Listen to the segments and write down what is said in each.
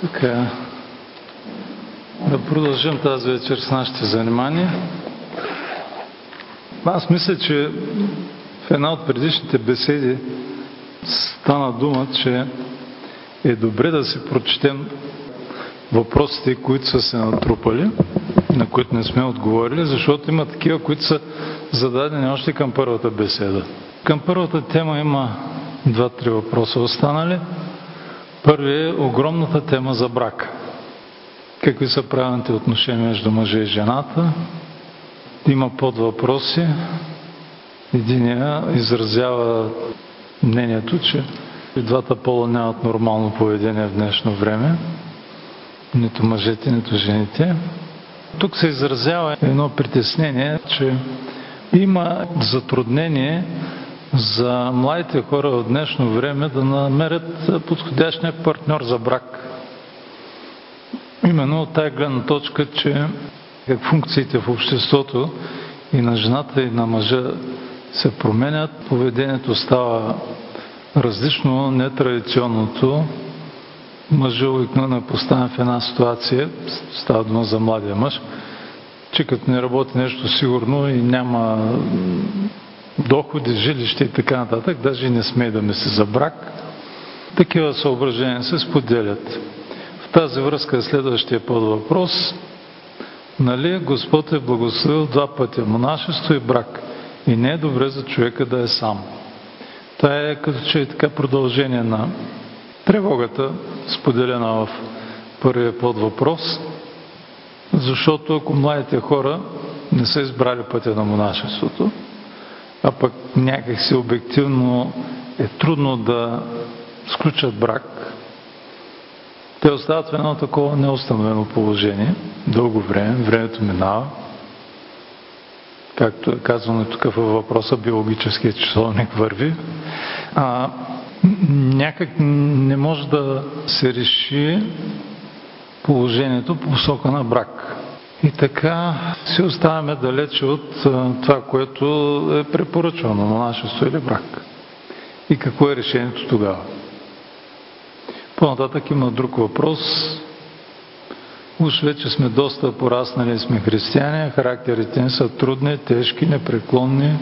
Така, да продължим тази вечер с нашите занимания. Аз мисля, че в една от предишните беседи стана дума, че е добре да си прочетем въпросите, които са се натрупали, на които не сме отговорили, защото има такива, които са зададени още към първата беседа. Към първата тема има два-три въпроса останали. Първи е огромната тема за брак. Какви са правилните отношения между мъжа и жената? Има подвъпроси. Единия изразява мнението, че и двата пола нямат нормално поведение в днешно време. Нито мъжете, нито жените. Тук се изразява едно притеснение, че има затруднение за младите хора в днешно време да намерят подходящия партньор за брак. Именно от тази гледна точка, че функциите в обществото и на жената и на мъжа се променят, поведението става различно, нетрадиционното. Мъжа обикновено е поставен в една ситуация, става дума за младия мъж, че като не работи нещо сигурно и няма доходи, жилище и така нататък, даже не смее да мисли за брак. Такива съображения се споделят. В тази връзка е следващия подвъпрос. Нали Господ е благословил два пътя – монашество и брак. И не е добре за човека да е сам. Това е като че е така продължение на тревогата, споделена в първия подвъпрос, защото ако младите хора не са избрали пътя на монашеството, а пък някакси обективно е трудно да сключат брак, те остават в едно такова неустановено положение дълго време, времето минава. Както е казано тук във въпроса, биологическият часовник върви. А, някак не може да се реши положението по посока на брак. И така се оставяме далече от това, което е препоръчвано, монашество или брак. И какво е решението тогава? По-нататък има друг въпрос. Уж вече сме доста пораснали и сме християни, характерите ни са трудни, тежки, непреклонни,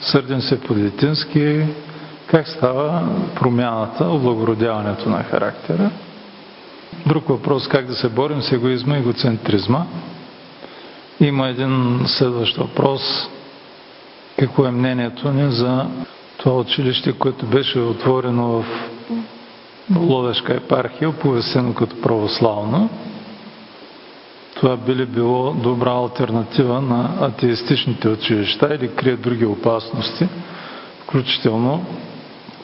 сърден се по детински. Как става промяната, облагородяването на характера? Друг въпрос, как да се борим с егоизма и егоцентризма. Има един следващ въпрос. Какво е мнението ни за това училище, което беше отворено в Ловешка епархия, оповестено като православно? Това би ли било добра альтернатива на атеистичните училища или крие други опасности, включително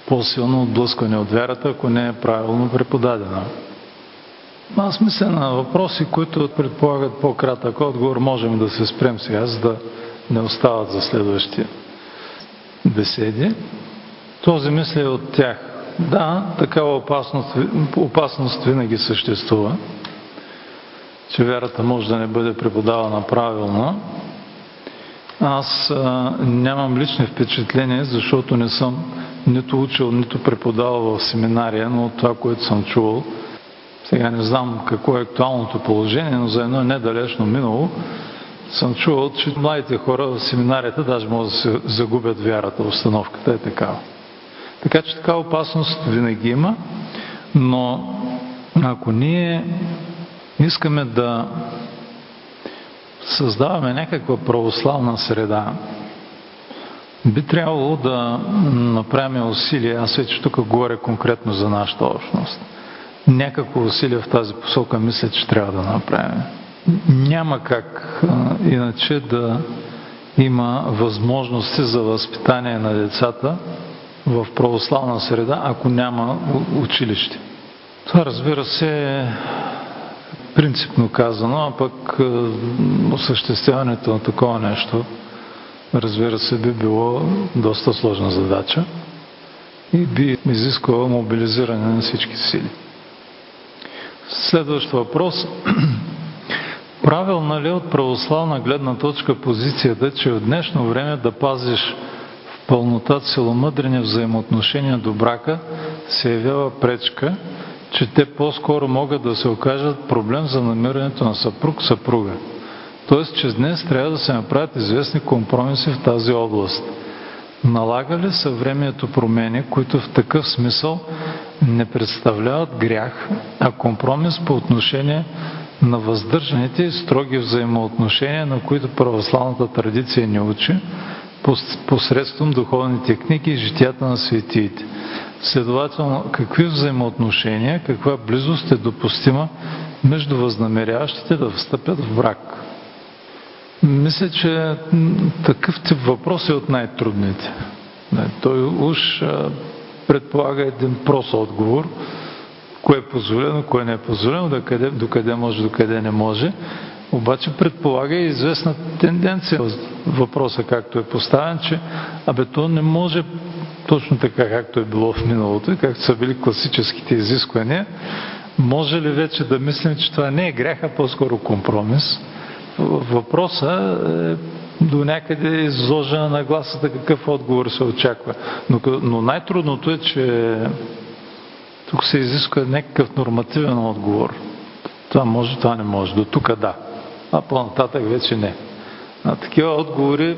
по-силно отблъскване от вярата, ако не е правилно преподадена? Аз мисля на въпроси, които предполагат по-кратък отговор, можем да се спрем сега, за да не остават за следващи беседи. Този мисля е от тях. Да, такава опасност, опасност винаги съществува, че вярата може да не бъде преподавана правилно. Аз а, нямам лични впечатления, защото не съм нито учил, нито преподавал в семинария, но от това, което съм чувал, сега не знам какво е актуалното положение, но за едно недалечно минало съм чувал, че младите хора в семинарията даже могат да се загубят вярата, установката е такава. Така че така опасност винаги има, но ако ние искаме да създаваме някаква православна среда, би трябвало да направим усилие, аз вече тук говоря конкретно за нашата общност – някакво усилие в тази посока мисля, че трябва да направим. Няма как иначе да има възможности за възпитание на децата в православна среда, ако няма училище. Това разбира се е принципно казано, а пък осъществяването на такова нещо разбира се би било доста сложна задача и би изисквало мобилизиране на всички сили. Следващ въпрос. Правилна ли е от православна гледна точка позицията, че в днешно време да пазиш в пълнота целомъдрени взаимоотношения до брака се явява пречка че те по-скоро могат да се окажат проблем за намирането на съпруг, съпруга. Тоест, че днес трябва да се направят известни компромиси в тази област. Налага ли съвремието промени, които в такъв смисъл не представляват грях, а компромис по отношение на въздържаните и строги взаимоотношения, на които православната традиция ни учи, посредством духовните книги и житията на светиите. Следователно, какви взаимоотношения, каква близост е допустима между възнамеряващите да встъпят в брак? Мисля, че такъв тип въпрос е от най-трудните. Той уж предполага един прост отговор, кое е позволено, кое не е позволено, докъде, докъде може, докъде не може. Обаче предполага и известна тенденция въпроса, както е поставен, че абе то не може точно така, както е било в миналото както са били класическите изисквания. Може ли вече да мислим, че това не е грях, а по-скоро компромис? Въпроса е до някъде изложена на гласата какъв отговор се очаква. Но, но най-трудното е, че тук се изисква някакъв нормативен отговор. Това може, това не може. До тук да. А по-нататък вече не. А такива отговори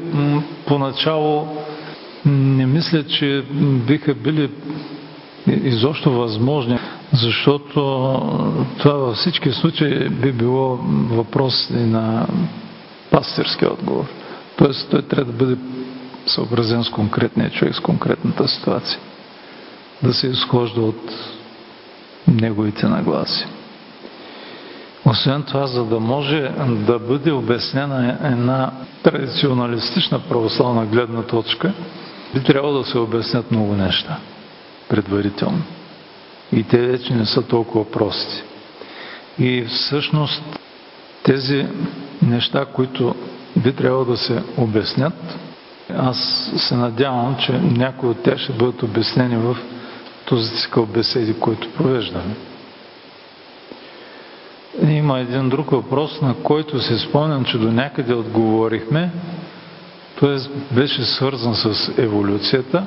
поначало не мисля, че биха били изобщо възможни, защото това във всички случаи би било въпрос и на пастирски отговор. Тоест той трябва да бъде съобразен с конкретния човек, с конкретната ситуация. Да се изхожда от неговите нагласи. Освен това, за да може да бъде обяснена една традиционалистична православна гледна точка, би трябвало да се обяснят много неща предварително. И те вече не са толкова прости. И всъщност тези неща, които би трябвало да се обяснят, аз се надявам, че някои от тях ще бъдат обяснени в този цикъл беседи, който провеждаме. Има един друг въпрос, на който се спомням, че до някъде отговорихме. Той беше свързан с еволюцията,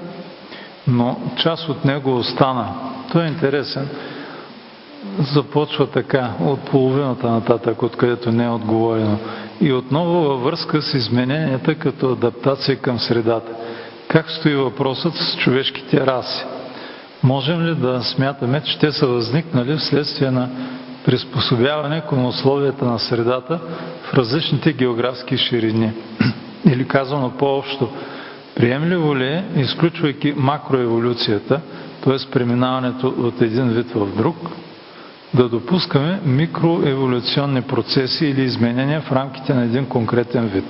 но част от него остана. Той е интересен. Започва така, от половината нататък, откъдето не е отговорено. И отново във връзка с измененията като адаптация към средата. Как стои въпросът с човешките раси? Можем ли да смятаме, че те са възникнали вследствие на приспособяване към условията на средата в различните географски ширини? Или казано по-общо, приемливо ли е, изключвайки макроеволюцията, т.е. преминаването от един вид в друг, да допускаме микроеволюционни процеси или изменения в рамките на един конкретен вид?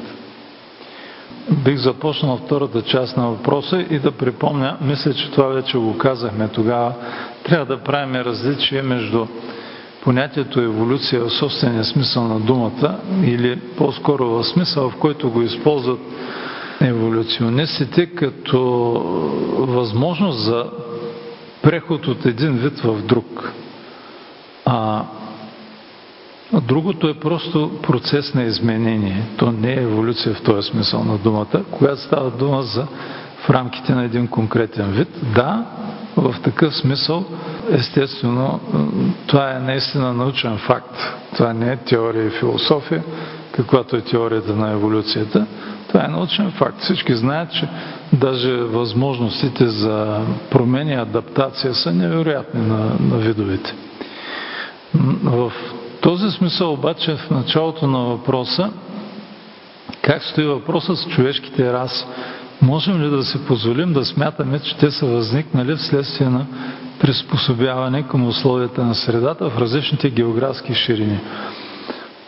Бих започнал втората част на въпроса и да припомня, мисля, че това вече го казахме тогава, трябва да правим различие между понятието еволюция в собствения смисъл на думата или по-скоро в смисъл, в който го използват еволюционистите като възможност за преход от един вид в друг. А Другото е просто процес на изменение. То не е еволюция в този смисъл на думата, когато става дума за в рамките на един конкретен вид. Да, в такъв смисъл, естествено, това е наистина научен факт. Това не е теория и философия, каквато е теорията на еволюцията. Това е научен факт. Всички знаят, че даже възможностите за промени и адаптация са невероятни на, на видовете. В този смисъл обаче в началото на въпроса, как стои въпросът с човешките раси? Можем ли да се позволим да смятаме, че те са възникнали вследствие на приспособяване към условията на средата в различните географски ширини?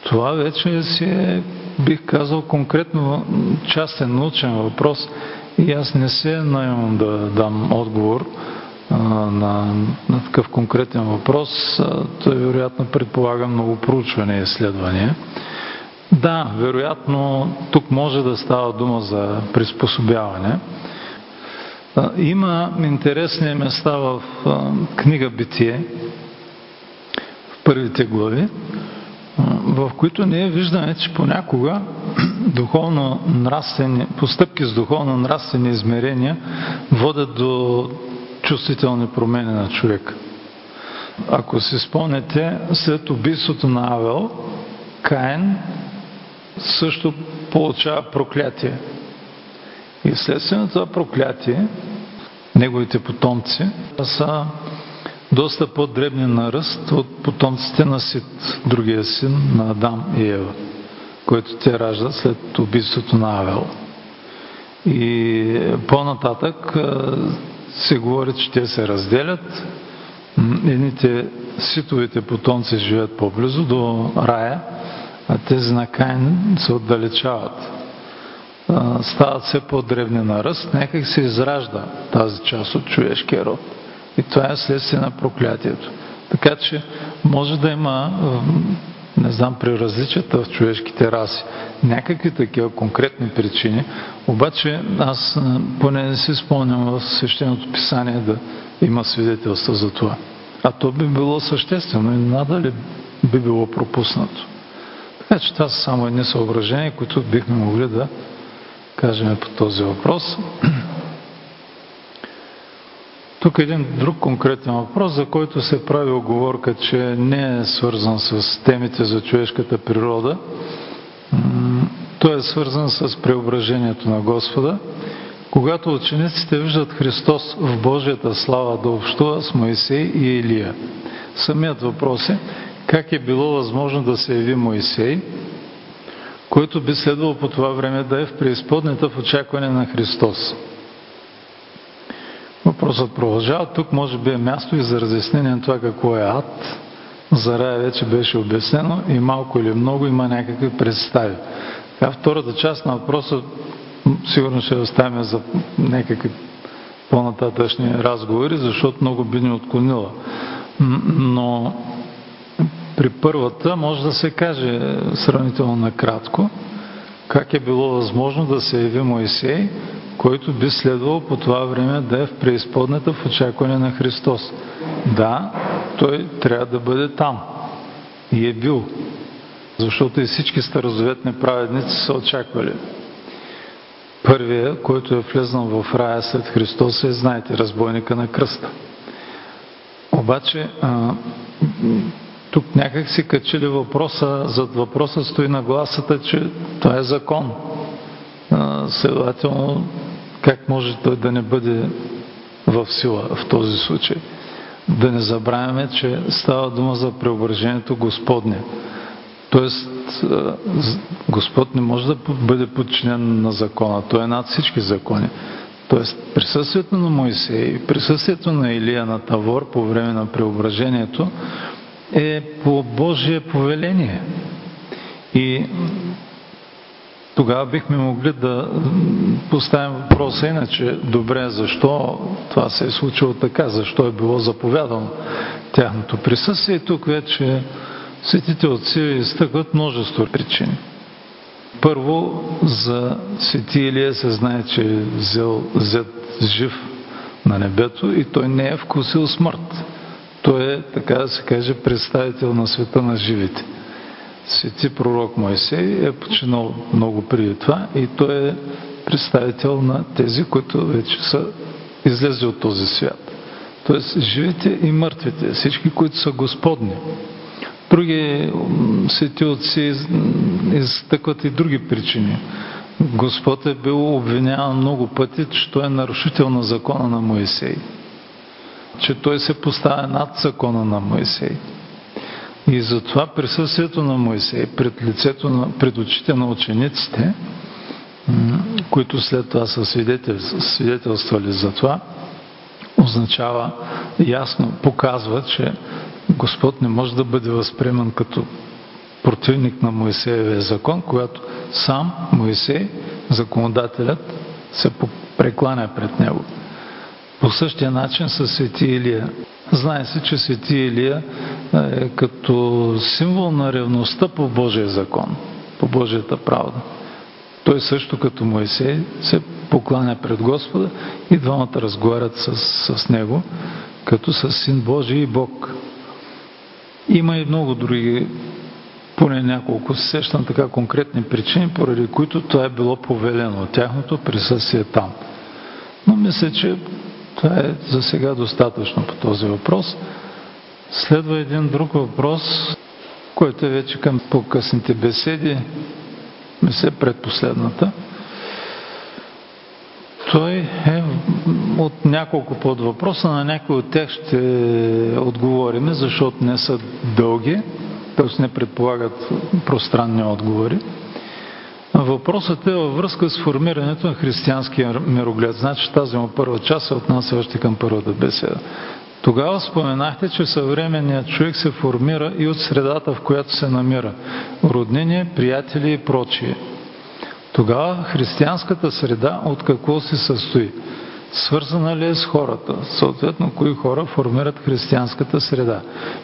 Това вече си е, бих казал, конкретно частен научен въпрос и аз не се наемам да дам отговор на, на такъв конкретен въпрос, той вероятно предполага много проучване и изследвания. Да, вероятно тук може да става дума за приспособяване. Има интересни места в книга Битие, в първите глави, в които ние виждаме, че понякога духовно нравствени, постъпки с духовно нравствени измерения водят до чувствителни промени на човека. Ако си спомняте, след убийството на Авел, Каин също получава проклятие. И следствие на това проклятие, неговите потомци са доста по-дребни на ръст от потомците на Сит, другия син на Адам и Ева, който те раждат след убийството на Авел. И по-нататък се говори, че те се разделят. Едните ситовите потомци живеят по-близо до рая, а тези на Каин се отдалечават. Стават все по-древни на ръст, някак се изражда тази част от човешкия род. И това е следствие на проклятието. Така че може да има, не знам, при различията в човешките раси, някакви такива конкретни причини, обаче аз поне не си спомням в свещеното писание да има свидетелства за това. А то би било съществено и надали би било пропуснато. Така че това са само едни съображения, които бихме могли да кажем по този въпрос. Тук е един друг конкретен въпрос, за който се прави оговорка, че не е свързан с темите за човешката природа. Той е свързан с преображението на Господа. Когато учениците виждат Христос в Божията слава да общува с Моисей и Илия. Самият въпрос е как е било възможно да се яви Моисей, който би следвало по това време да е в преизподнята в очакване на Христос. Въпросът продължава. Тук може би е място и за разяснение на това какво е ад. За рая вече беше обяснено и малко или много има някакви представи. Така, втората част на въпроса сигурно ще оставим за някакви по-нататъчни разговори, защото много би ни отклонила. Но при първата може да се каже сравнително накратко как е било възможно да се яви Моисей, който би следвал по това време да е в преизподната в очакване на Христос. Да, той трябва да бъде там. И е бил. Защото и всички старозаветни праведници са очаквали. Първия, който е влезнал в рая след Христос е, знаете, разбойника на кръста. Обаче, а, тук някак си качили въпроса, зад въпроса стои на гласата, че това е закон. Следователно, как може той да не бъде в сила в този случай? Да не забравяме, че става дума за преображението Господне. Тоест, Господ не може да бъде подчинен на закона. Той е над всички закони. Тоест, присъствието на Моисей, присъствието на Илия на Тавор по време на преображението е по Божие повеление. И тогава бихме могли да поставим въпроса иначе, добре, защо това се е случило така, защо е било заповядано тяхното присъствие. Тук вече светите отци изтъкват множество причини. Първо, за свети Илия се знае, че е взел, взет жив на небето и той не е вкусил смърт. Той е, така да се каже, представител на света на живите. Свети пророк Моисей е починал много преди това и той е представител на тези, които вече са излезли от този свят. Тоест, живите и мъртвите, всички, които са Господни. Други свети отци изтъкват и други причини. Господ е бил обвиняван много пъти, че той е нарушител на закона на Моисей че той се поставя над закона на Моисей. И затова присъствието на Моисей пред, лицето на, пред очите на учениците, които след това са свидетелствали за това, означава ясно, показва, че Господ не може да бъде възприеман като противник на Моисеевия закон, когато сам Моисей, законодателят, се прекланя пред него. По същия начин с Свети Илия. Знае се, че Свети Илия е като символ на ревността по Божия закон, по Божията правда. Той също като Моисей се покланя пред Господа и двамата разговарят с, с него, като с Син Божий и Бог. Има и много други, поне няколко се сещам така конкретни причини, поради които това е било повелено, тяхното присъствие там. Но мисля, че това е за сега достатъчно по този въпрос. Следва един друг въпрос, който е вече към по-късните беседи, мисля предпоследната. Той е от няколко под въпроса, на някои от тях ще отговорим, защото не са дълги, т.е. не предполагат пространни отговори. Въпросът е във връзка с формирането на християнския мироглед. Значи тази му първа част се отнася още към първата беседа. Тогава споменахте, че съвременният човек се формира и от средата, в която се намира. Роднини, приятели и прочие. Тогава християнската среда от какво се състои? Свързана ли е с хората? Съответно, кои хора формират християнската среда?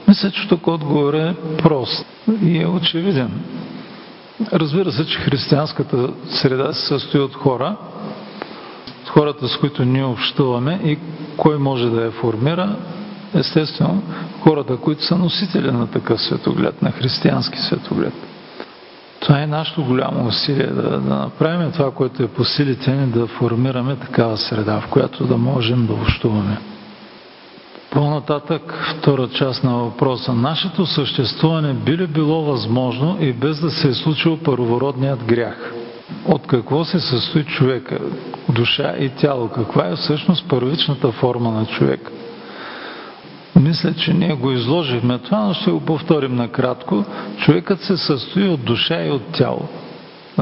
Мисля, че тук отговор е прост и е очевиден. Разбира се, че християнската среда се състои от хора, хората, с които ние общуваме и кой може да я формира, естествено, хората, които са носители на такъв светоглед, на християнски светоглед. Това е нашето голямо усилие да, да направим това, което е по силите ни, да формираме такава среда, в която да можем да общуваме. По-нататък, втора част на въпроса. Нашето съществуване би ли било възможно и без да се е случил първородният грях? От какво се състои човека? Душа и тяло. Каква е всъщност първичната форма на човека? Мисля, че ние го изложихме това, но ще го повторим накратко. Човекът се състои от душа и от тяло.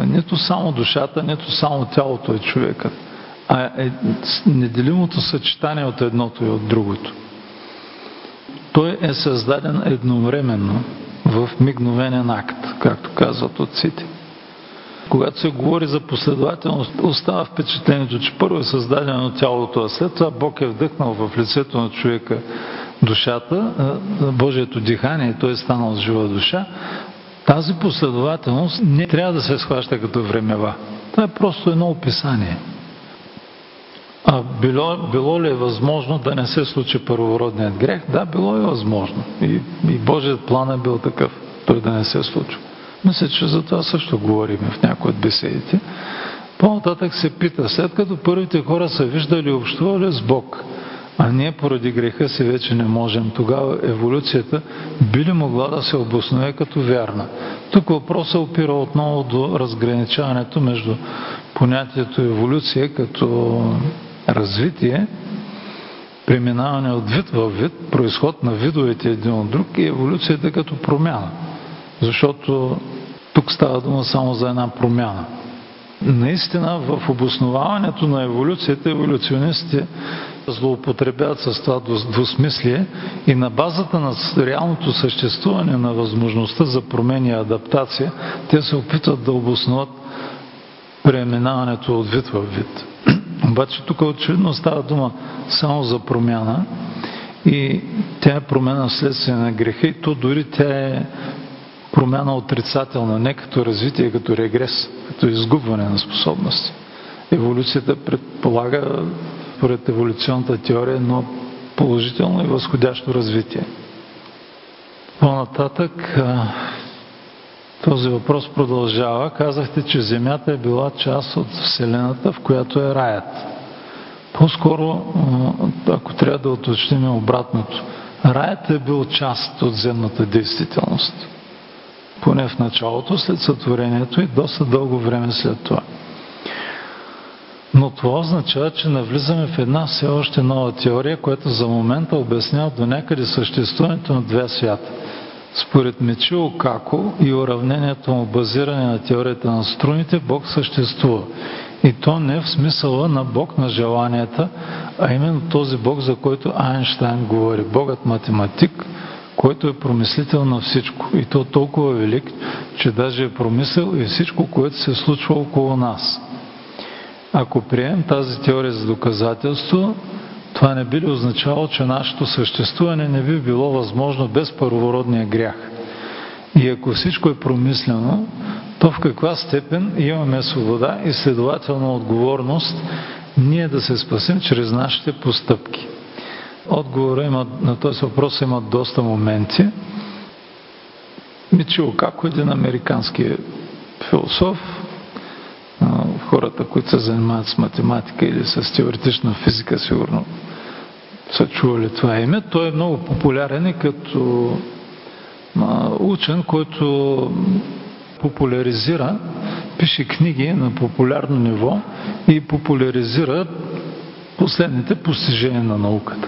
Нито само душата, нито само тялото е човекът, а е неделимото съчетание от едното и от другото. Той е създаден едновременно в мигновенен акт, както казват отците. Когато се говори за последователност, остава впечатлението, че първо е създадено тялото, а след това Бог е вдъхнал в лицето на човека душата, Божието дихание, той е станал жива душа. Тази последователност не трябва да се схваща като времева. Това е просто едно описание. А било, било ли е възможно да не се случи първородният грех? Да, било е възможно. И, и Божият план е бил такъв, той да не се случва. Мисля, че за това също говорим в някои от беседите. По-нататък се пита, след като първите хора са виждали и общували с Бог, а ние поради греха си вече не можем, тогава еволюцията би ли могла да се обоснове като вярна? Тук въпросът опира отново до разграничаването между понятието еволюция като развитие, преминаване от вид в вид, происход на видовете един от друг и еволюцията като промяна. Защото тук става дума само за една промяна. Наистина в обосноваването на еволюцията еволюционистите злоупотребяват с това двусмислие и на базата на реалното съществуване на възможността за промени и адаптация, те се опитват да обосноват преминаването от вид в вид. Обаче тук очевидно става дума само за промяна и тя е промяна вследствие на греха и то дори тя е промяна отрицателна, не като развитие, като регрес, като изгубване на способности. Еволюцията предполага, според еволюционната теория, едно положително и възходящо развитие. По-нататък този въпрос продължава. Казахте, че Земята е била част от Вселената, в която е раят. По-скоро, ако трябва да уточним обратното, раят е бил част от земната действителност. Поне в началото, след сътворението и доста дълго време след това. Но това означава, че навлизаме в една все още нова теория, която за момента обяснява до някъде съществуването на две свята. Според Мечио Како и уравнението му базиране на теорията на струните, Бог съществува. И то не в смисъла на Бог на желанията, а именно този Бог, за който Айнштайн говори. Богът математик, който е промислител на всичко. И то толкова велик, че даже е промисъл и всичко, което се случва около нас. Ако приемем тази теория за доказателство, това не би ли означавало, че нашето съществуване не би било възможно без първородния грях? И ако всичко е промислено, то в каква степен имаме свобода и следователна отговорност ние да се спасим чрез нашите постъпки? Отговора има, на този въпрос има доста моменти. Мичио Како, един американски философ, хората, които се занимават с математика или с теоретична физика, сигурно са чували това име. Той е много популярен и като учен, който популяризира, пише книги на популярно ниво и популяризира последните постижения на науката.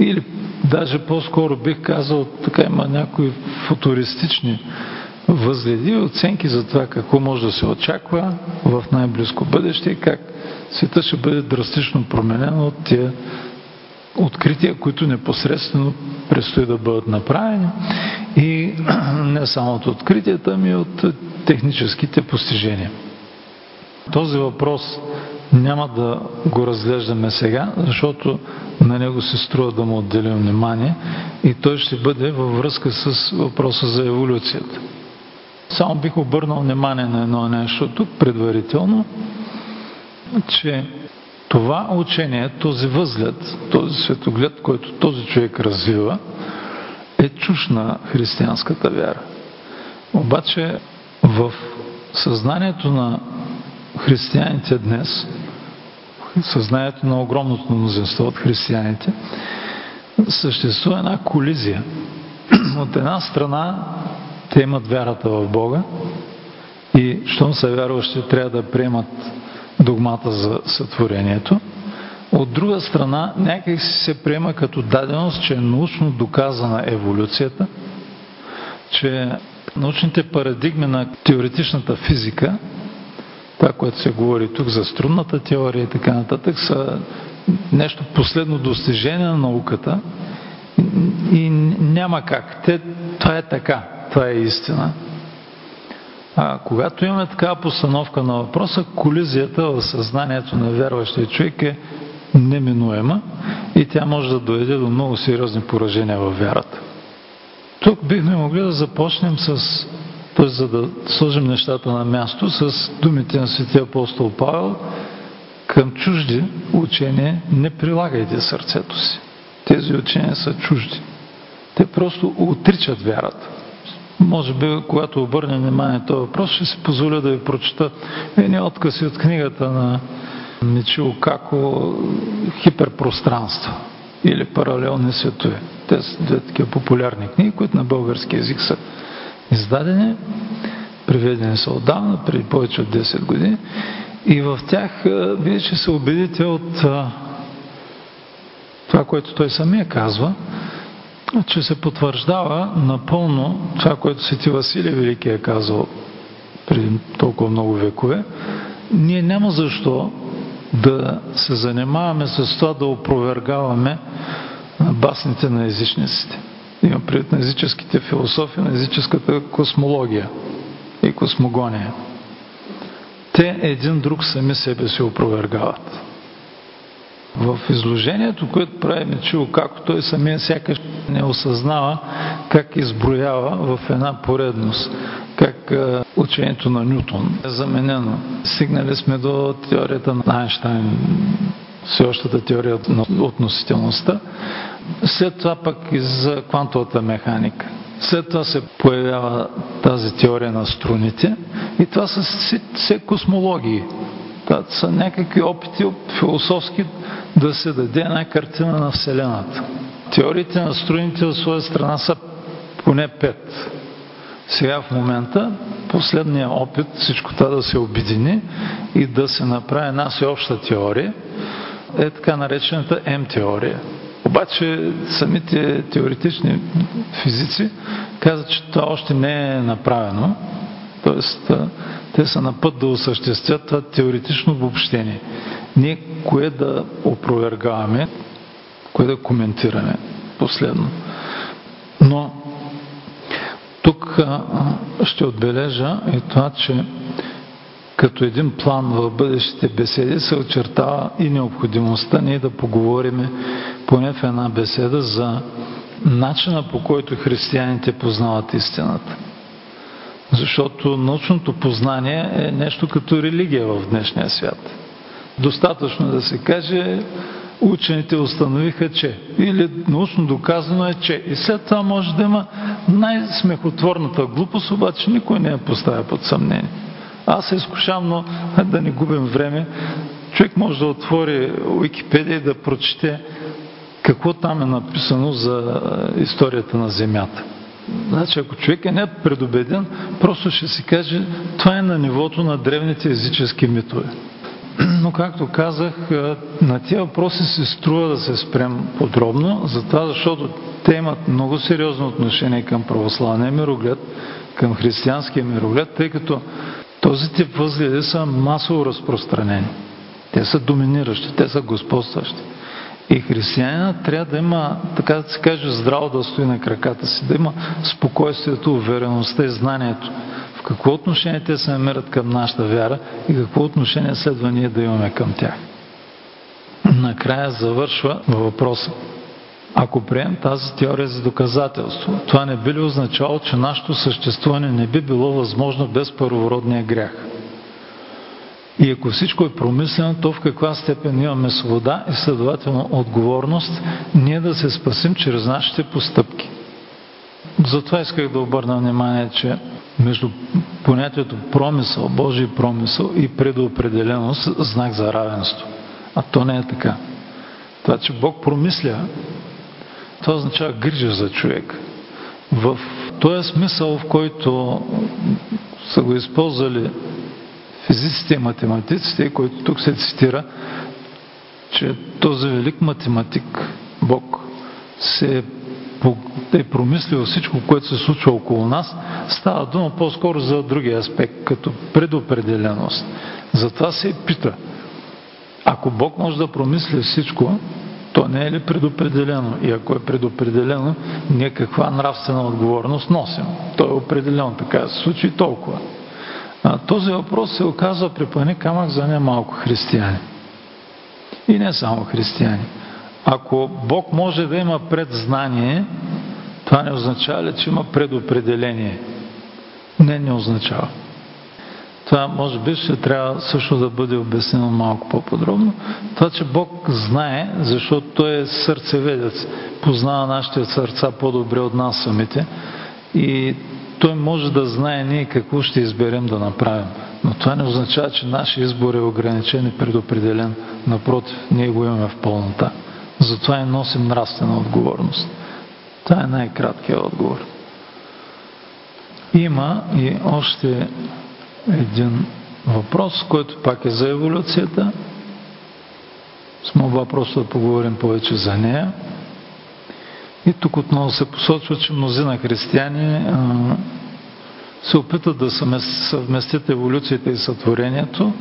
Или даже по-скоро бих казал, така има някои футуристични възгледи оценки за това какво може да се очаква в най-близко бъдеще и как света ще бъде драстично променен от тия открития, които непосредствено предстои да бъдат направени и не само от откритията, ами от техническите постижения. Този въпрос няма да го разглеждаме сега, защото на него се струва да му отделим внимание и той ще бъде във връзка с въпроса за еволюцията. Само бих обърнал внимание на едно нещо тук предварително, че това учение, този възглед, този светоглед, който този човек развива, е чуш на християнската вяра. Обаче в съзнанието на християните днес, съзнанието на огромното мнозинство от християните, съществува една колизия. От една страна те имат вярата в Бога и щом са вярващи, трябва да приемат догмата за сътворението. От друга страна, някак се приема като даденост, че е научно доказана еволюцията, че научните парадигми на теоретичната физика, това, което се говори тук за струнната теория и така нататък, са нещо последно достижение на науката и няма как. Те, това е така, това е истина. А когато имаме такава постановка на въпроса, колизията в съзнанието на вярващия човек е неминуема и тя може да доведе до много сериозни поражения във вярата. Тук бихме могли да започнем с, т.е. за да сложим нещата на място, с думите на светия апостол Павел, към чужди учения не прилагайте сърцето си. Тези учения са чужди. Те просто отричат вярата. Може би, когато обърнем внимание на този въпрос, ще си позволя да ви прочета едни откъси от книгата на Мичио Како «Хиперпространство» или «Паралелни светове». Те са две такива популярни книги, които на български язик са издадени, приведени са отдавна, преди повече от 10 години. И в тях вие ще се убедите от това, което той самия казва, че се потвърждава напълно това, което Свети Василий Велики е казал преди толкова много векове. Ние няма защо да се занимаваме с това да опровергаваме басните на езичниците. Има пред на езическите философии, на езическата космология и космогония. Те един друг сами себе си опровергават. В изложението, което прави Мечило, како той самия сякаш не осъзнава как изброява в една поредност, как учението на Нютон е заменено. Стигнали сме до теорията на Айнштайн, всеобщата теория на относителността. След това пък и за квантовата механика. След това се появява тази теория на струните и това са все космологии. Това са някакви опити философски да се даде една картина на Вселената. Теориите на струните от своя страна са поне пет. Сега в момента последния опит всичко това да се обедини и да се направи една всеобща теория е така наречената М-теория. Обаче самите теоретични физици казват, че това още не е направено. Тоест, те са на път да осъществят това теоретично обобщение. Ние кое да опровергаваме, кое да коментираме последно. Но тук ще отбележа и това, че като един план в бъдещите беседи се очертава и необходимостта ние да поговорим поне в една беседа за начина по който християните познават истината. Защото научното познание е нещо като религия в днешния свят. Достатъчно да се каже, учените установиха, че. Или научно доказано е, че. И след това може да има най-смехотворната глупост, обаче никой не я поставя под съмнение. Аз се изкушавам, но да не губим време. Човек може да отвори Уикипедия и да прочете какво там е написано за историята на Земята. Значи, ако човек е не предубеден, просто ще си каже, това е на нивото на древните езически митове. Но, както казах, на тези въпроси се струва да се спрем подробно, затова защото те имат много сериозно отношение към православния мироглед, към християнския мироглед, тъй като този тип възгледи са масово разпространени. Те са доминиращи, те са господстващи. И християнина трябва да има, така да се каже, здраво да стои на краката си, да има спокойствието, увереността и знанието. В какво отношение те се намират към нашата вяра и какво отношение следва ние да имаме към тях. Накрая завършва въпроса. Ако приемем тази теория за доказателство, това не би ли означало, че нашето съществуване не би било възможно без първородния грях? И ако всичко е промислено, то в каква степен имаме свобода и следователно отговорност ние да се спасим чрез нашите постъпки. Затова исках да обърна внимание, че между понятието промисъл, Божий промисъл и предопределеност знак за равенство. А то не е така. Това, че Бог промисля, това означава грижа за човек. В този смисъл, в който са го използвали физиците и математиците, който тук се цитира, че този велик математик, Бог, се е, промислил всичко, което се случва около нас, става дума по-скоро за другия аспект, като предопределеност. Затова се пита, ако Бог може да промисли всичко, то не е ли предопределено? И ако е предопределено, ние каква нравствена отговорност носим? То е определено така се случи толкова. А, този въпрос се оказва препани камък за немалко християни. И не само християни. Ако Бог може да има предзнание, това не означава ли, че има предопределение? Не, не означава. Това може би ще трябва също да бъде обяснено малко по-подробно. Това, че Бог знае, защото Той е сърцеведец, познава нашите сърца по-добре от нас самите и той може да знае ние какво ще изберем да направим. Но това не означава, че нашия избор е ограничен и предопределен. Напротив, ние го имаме в пълнота. Затова и носим нравствена отговорност. Това е най-краткият отговор. Има и още един въпрос, който пак е за еволюцията. С молба просто да поговорим повече за нея. И тук отново се посочва, че мнозина християни се опитат да съвместят еволюцията и сътворението.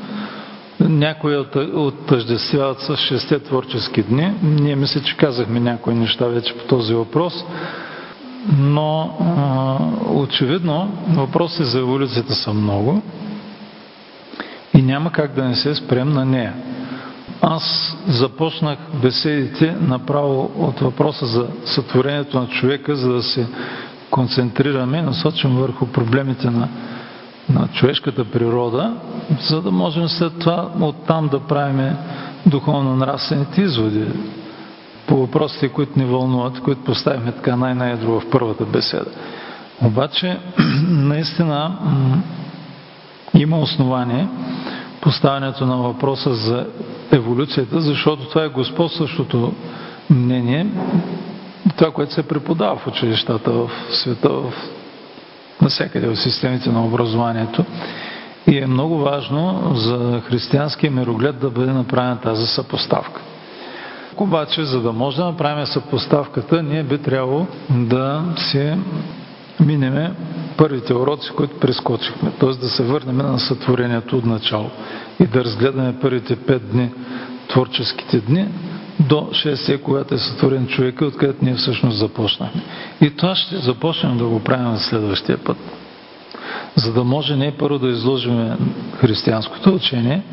Някои оттъждествяват с шесте творчески дни. Ние мисля, че казахме някои неща вече по този въпрос. Но очевидно въпросите за еволюцията са много и няма как да не се спрем на нея. Аз започнах беседите направо от въпроса за сътворението на човека, за да се концентрираме и насочим върху проблемите на, на човешката природа, за да можем след това оттам да правим духовно-нравствените изводи по въпросите, които ни вълнуват, които поставихме така най-наедро в първата беседа. Обаче, наистина, има основание поставянето на въпроса за еволюцията, защото това е господстващото мнение, това, което се преподава в училищата в света, в, навсякъде в системите на образованието. И е много важно за християнския мироглед да бъде направена тази съпоставка. Обаче, за да може да направим съпоставката, ние би трябвало да се минеме първите уроци, които прескочихме, т.е. да се върнем на сътворението от начало и да разгледаме първите пет дни, творческите дни, до шестия, когато е сътворен човека, откъдето ние всъщност започнахме. И това ще започнем да го правим на следващия път. За да може не първо да изложим християнското учение,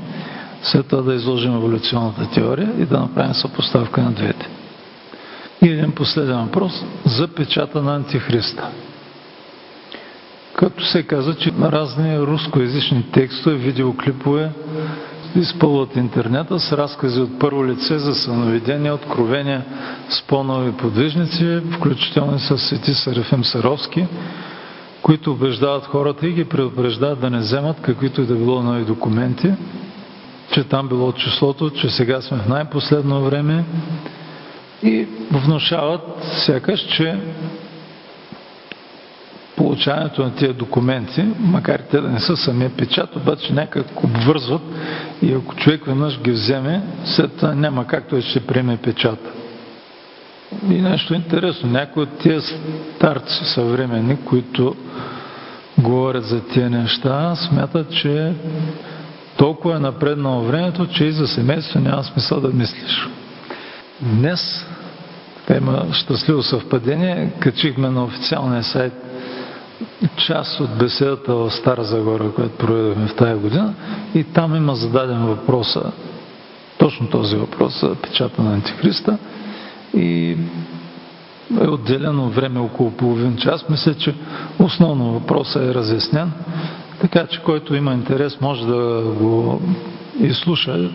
след това да изложим еволюционната теория и да направим съпоставка на двете. И един последен въпрос за печата на Антихриста. Като се каза, че разни рускоязични текстове, видеоклипове изпълват интернета с разкази от първо лице за съновидения, откровения с по-нови подвижници, включително с свети Серафим Саровски, които убеждават хората и ги предупреждават да не вземат каквито и да било нови документи, че там било числото, че сега сме в най-последно време и внушават сякаш, че получаването на тия документи, макар те да не са самия печат, обаче някак обвързват и ако човек веднъж ги вземе, след това няма как той ще приеме печата. И нещо интересно, някои от тия старци съвременни, които говорят за тия неща, смятат, че толкова е напреднало времето, че и за семейство няма смисъл да мислиш. Днес, има щастливо съвпадение, качихме на официалния сайт част от беседата в Стара Загора, която проведохме в тази година и там има зададен въпроса, точно този въпрос за печата на Антихриста и е отделено време около половин час. Мисля, че основно въпросът е разяснен, така че който има интерес може да го изслуша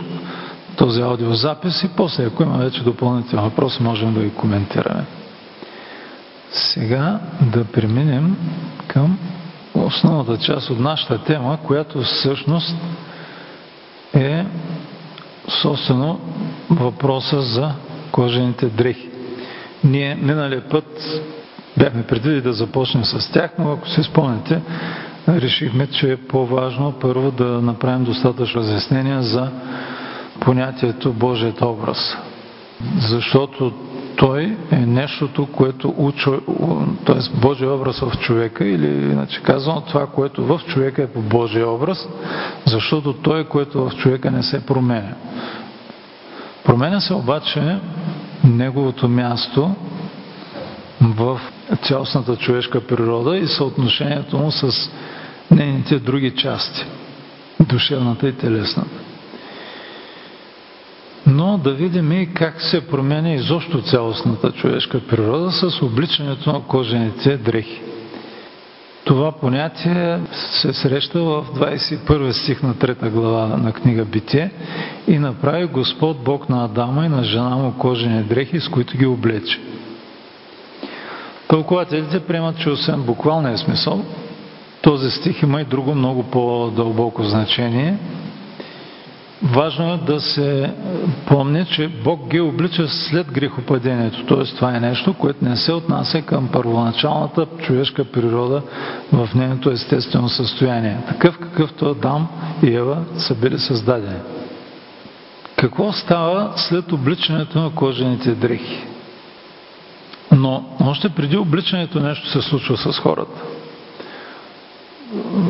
този аудиозапис и после, ако има вече допълнителни въпроси, можем да ги коментираме. Сега да преминем към основната част от нашата тема, която всъщност е собствено въпроса за кожените дрехи. Ние миналия път бяхме предвидили да започнем с тях, но ако се спомняте, решихме, че е по-важно първо да направим достатъчно разяснение за понятието Божият образ. Защото той е нещото, което учи, т.е. Божия образ в човека, или иначе казано, това, което в човека е по Божия образ, защото той, е което в човека не се променя. Променя се обаче неговото място в цялостната човешка природа и съотношението му с нейните други части, душевната и телесната но да видим и как се променя изобщо цялостната човешка природа с обличането на кожените дрехи. Това понятие се среща в 21 стих на 3 глава на книга Битие и направи Господ Бог на Адама и на жена му кожени дрехи, с които ги облече. Тълкователите приемат, че освен буквалния смисъл, този стих има и друго много по-дълбоко значение – Важно е да се помни, че Бог ги облича след грехопадението. Т.е. това е нещо, което не се отнася към първоначалната човешка природа в нейното естествено състояние. Такъв какъвто Адам и Ева са били създадени. Какво става след обличането на кожените дрехи? Но още преди обличането нещо се случва с хората.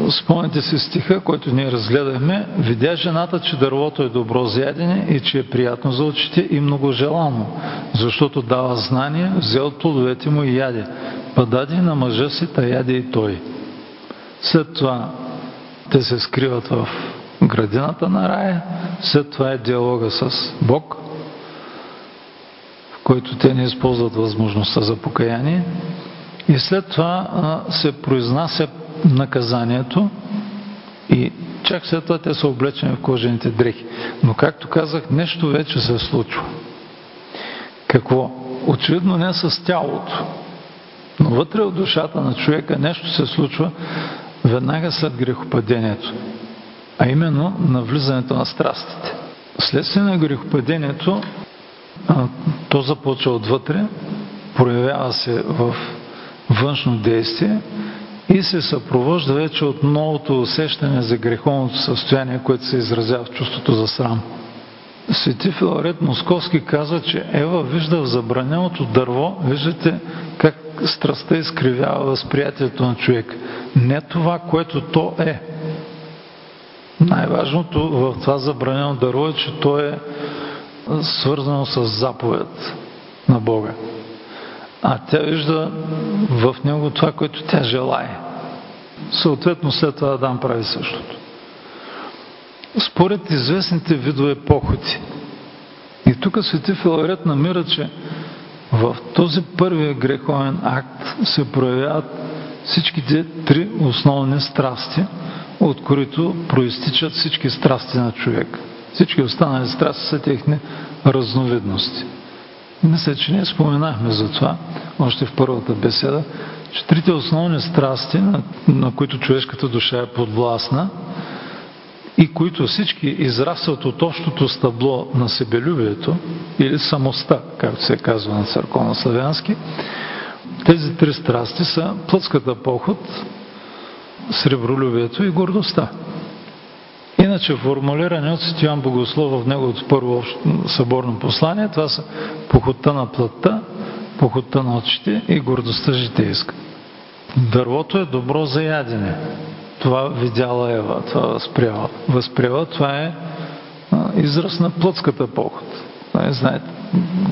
Спомните си стиха, който ние разгледахме. Видя жената, че дървото е добро за ядене и че е приятно за очите и много желано, защото дава знание, взел плодовете му и яде. Пададе на мъжа си, та яде и той. След това те се скриват в градината на рая, след това е диалога с Бог, в който те не използват възможността за покаяние. И след това се произнася наказанието и чак след това те са облечени в кожените дрехи. Но както казах, нещо вече се случва. Какво? Очевидно не с тялото, но вътре от душата на човека нещо се случва веднага след грехопадението, а именно на влизането на страстите. Следствие на грехопадението то започва отвътре, проявява се в външно действие и се съпровожда вече от новото усещане за греховното състояние, което се изразява в чувството за срам. Свети Филарет Московски казва, че Ева вижда в забраненото дърво, виждате как страстта изкривява възприятието на човек. Не това, което то е. Най-важното в това забранено дърво е, че то е свързано с заповед на Бога а тя вижда в него това, което тя желае. Съответно след това Адам прави същото. Според известните видове походи. И тук Свети Филарет намира, че в този първия греховен акт се проявяват всичките три основни страсти, от които проистичат всички страсти на човек. Всички останали страсти са техни разновидности. Мисля, че ние споменахме за това, още в първата беседа, че трите основни страсти, на, на които човешката душа е подвластна, и които всички израстват от общото стъбло на себелюбието или самостта, както се казва на църковно-славянски, тези три страсти са плътската поход, сребролюбието и гордостта. Иначе формулиране от Ситиан Богослов в неговото първо съборно послание, това са похотта на плътта, похотта на очите и гордостта житейска. Дървото е добро за ядене. Това видяла Ева, това възприела. Възприела, това е израз на плътската поход. Нали, знаете,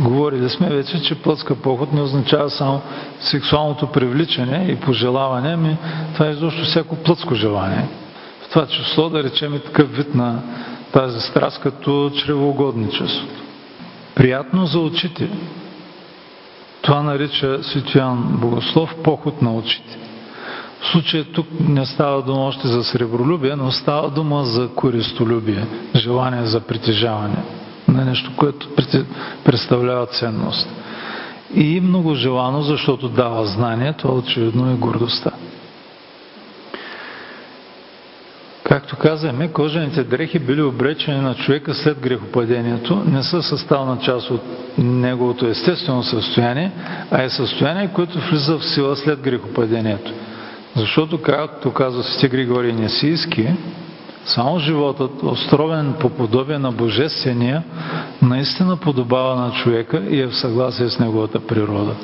говорили сме вече, че плътска поход не означава само сексуалното привличане и пожелаване, ами това е изобщо всяко плътско желание. Това число, да речем, и такъв вид на тази страст, като чревоугодничеството. Приятно за очите. Това нарича Светоян Богослов поход на очите. В случая тук не става дума още за сребролюбие, но става дума за користолюбие, желание за притежаване на нещо, което представлява ценност. И много желано, защото дава знание, това очевидно е гордостта. Както казахме, кожените дрехи били обречени на човека след грехопадението, не са съставна част от неговото естествено състояние, а е състояние, което влиза в сила след грехопадението. Защото, както казва Свети Григорий Несийски, само животът, островен по подобие на Божествения, наистина подобава на човека и е в съгласие с неговата природа.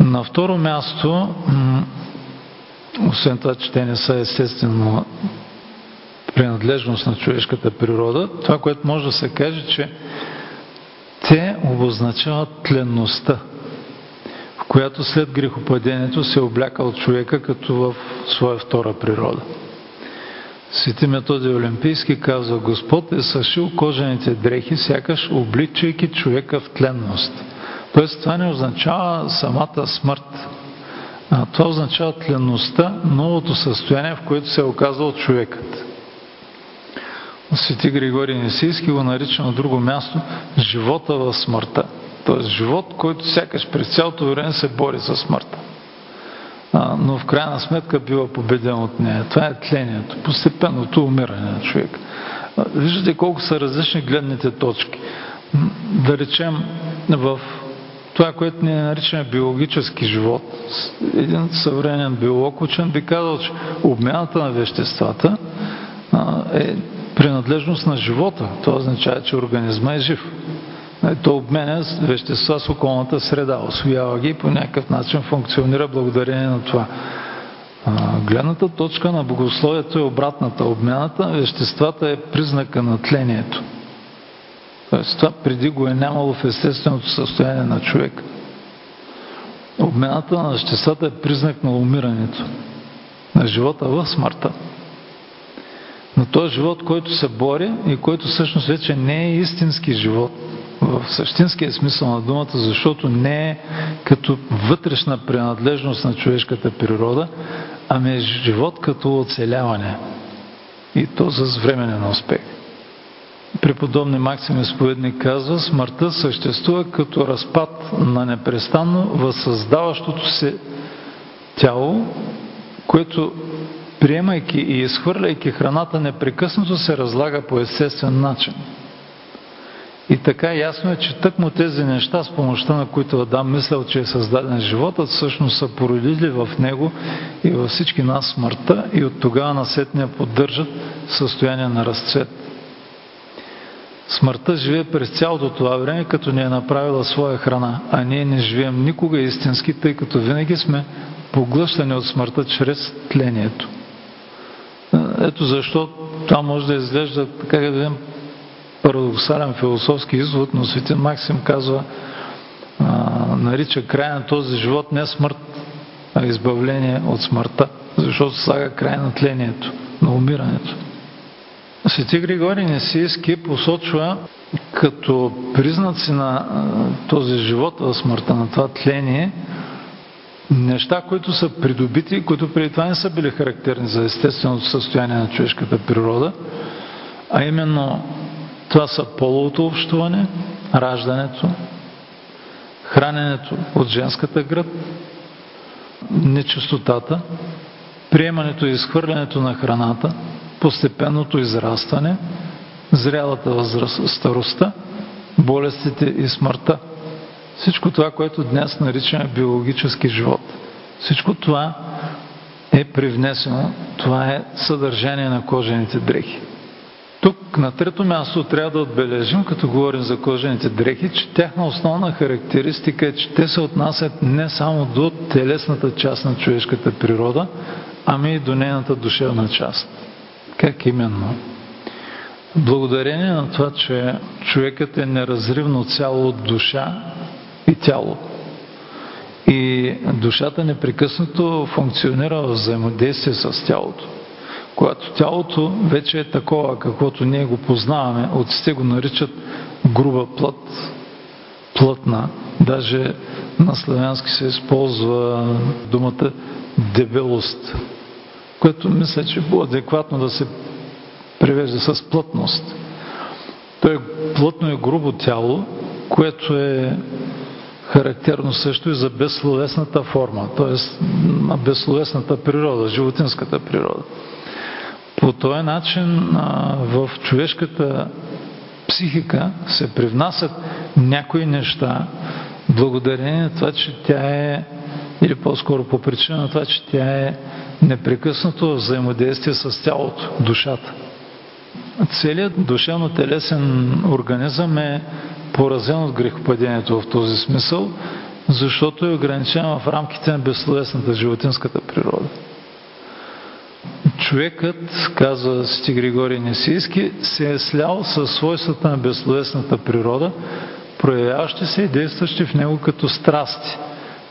На второ място, освен това, че те не са естествено принадлежност на човешката природа, това, което може да се каже, че те обозначават тленността, в която след грехопадението се обляка от човека като в своя втора природа. Свети Методий Олимпийски казва, Господ е съшил кожените дрехи, сякаш обличайки човека в тленност. Тоест това не означава самата смърт, а това означава тленността, новото състояние, в което се е оказал човекът. Свети Григорий Несийски го нарича на друго място живота в смъртта. Тоест живот, който сякаш през цялото време се бори с смъртта. Но в крайна сметка бива победен от нея. Това е тлението, постепенното умиране на човек. Виждате колко са различни гледните точки. Да речем, в това, което ние наричаме биологически живот. Един съвременен биолог учен би казал, че обмяната на веществата е принадлежност на живота. Това означава, че организма е жив. То обменя вещества с околната среда, освоява ги и по някакъв начин функционира благодарение на това. Гледната точка на богословието е обратната. Обмяната на веществата е признака на тлението. Тоест това преди го е нямало в естественото състояние на човек. Обмената на веществата е признак на умирането, на живота в смъртта. Но този живот, който се бори и който всъщност вече не е истински живот, в същинския смисъл на думата, защото не е като вътрешна принадлежност на човешката природа, ами е живот като оцеляване. И то с временен успех преподобни Максим Изповедник казва, смъртта съществува като разпад на непрестанно възсъздаващото се тяло, което приемайки и изхвърляйки храната непрекъснато се разлага по естествен начин. И така ясно е, че тъкмо тези неща, с помощта на които Адам мислял, че е създаден животът, всъщност са породили в него и във всички нас смъртта и от тогава насетния поддържат състояние на разцвет. Смъртта живее през цялото това време, като ни е направила своя храна, а ние не живеем никога истински, тъй като винаги сме поглъщани от смъртта чрез тлението. Ето защо това може да изглежда така да видим парадоксален философски извод, но Светин Максим казва, а, нарича край на този живот не смърт, а избавление от смъртта, защото слага край на тлението, на умирането. Свети Григорий Несийски посочва като признаци на този живот в смъртта, на това тление, неща, които са придобити, които преди това не са били характерни за естественото състояние на човешката природа, а именно това са половото общуване, раждането, храненето от женската гръд, нечистотата, приемането и изхвърлянето на храната – постепенното израстване, зрялата възраст, старостта, болестите и смъртта. Всичко това, което днес наричаме биологически живот. Всичко това е привнесено. Това е съдържание на кожените дрехи. Тук на трето място трябва да отбележим, като говорим за кожените дрехи, че тяхна основна характеристика е, че те се отнасят не само до телесната част на човешката природа, ами и до нейната душевна част. Как именно? Благодарение на това, че човекът е неразривно цяло от душа и тяло. И душата непрекъснато функционира в взаимодействие с тялото. Когато тялото вече е такова, каквото ние го познаваме, отците го наричат груба плът, плътна. Даже на славянски се използва думата дебелост, което мисля, че е адекватно да се превежда с плътност. То е плътно и грубо тяло, което е характерно също и за безсловесната форма, т.е. на безсловесната природа, животинската природа. По този начин в човешката психика се привнасят някои неща, благодарение на това, че тя е, или по-скоро по причина на това, че тя е непрекъснато взаимодействие с тялото, душата. Целият душевно-телесен организъм е поразен от грехопадението в този смисъл, защото е ограничен в рамките на безсловесната животинската природа. Човекът, казва Сти Григорий Несийски, се е слял със свойствата на безсловесната природа, проявяващи се и действащи в него като страсти.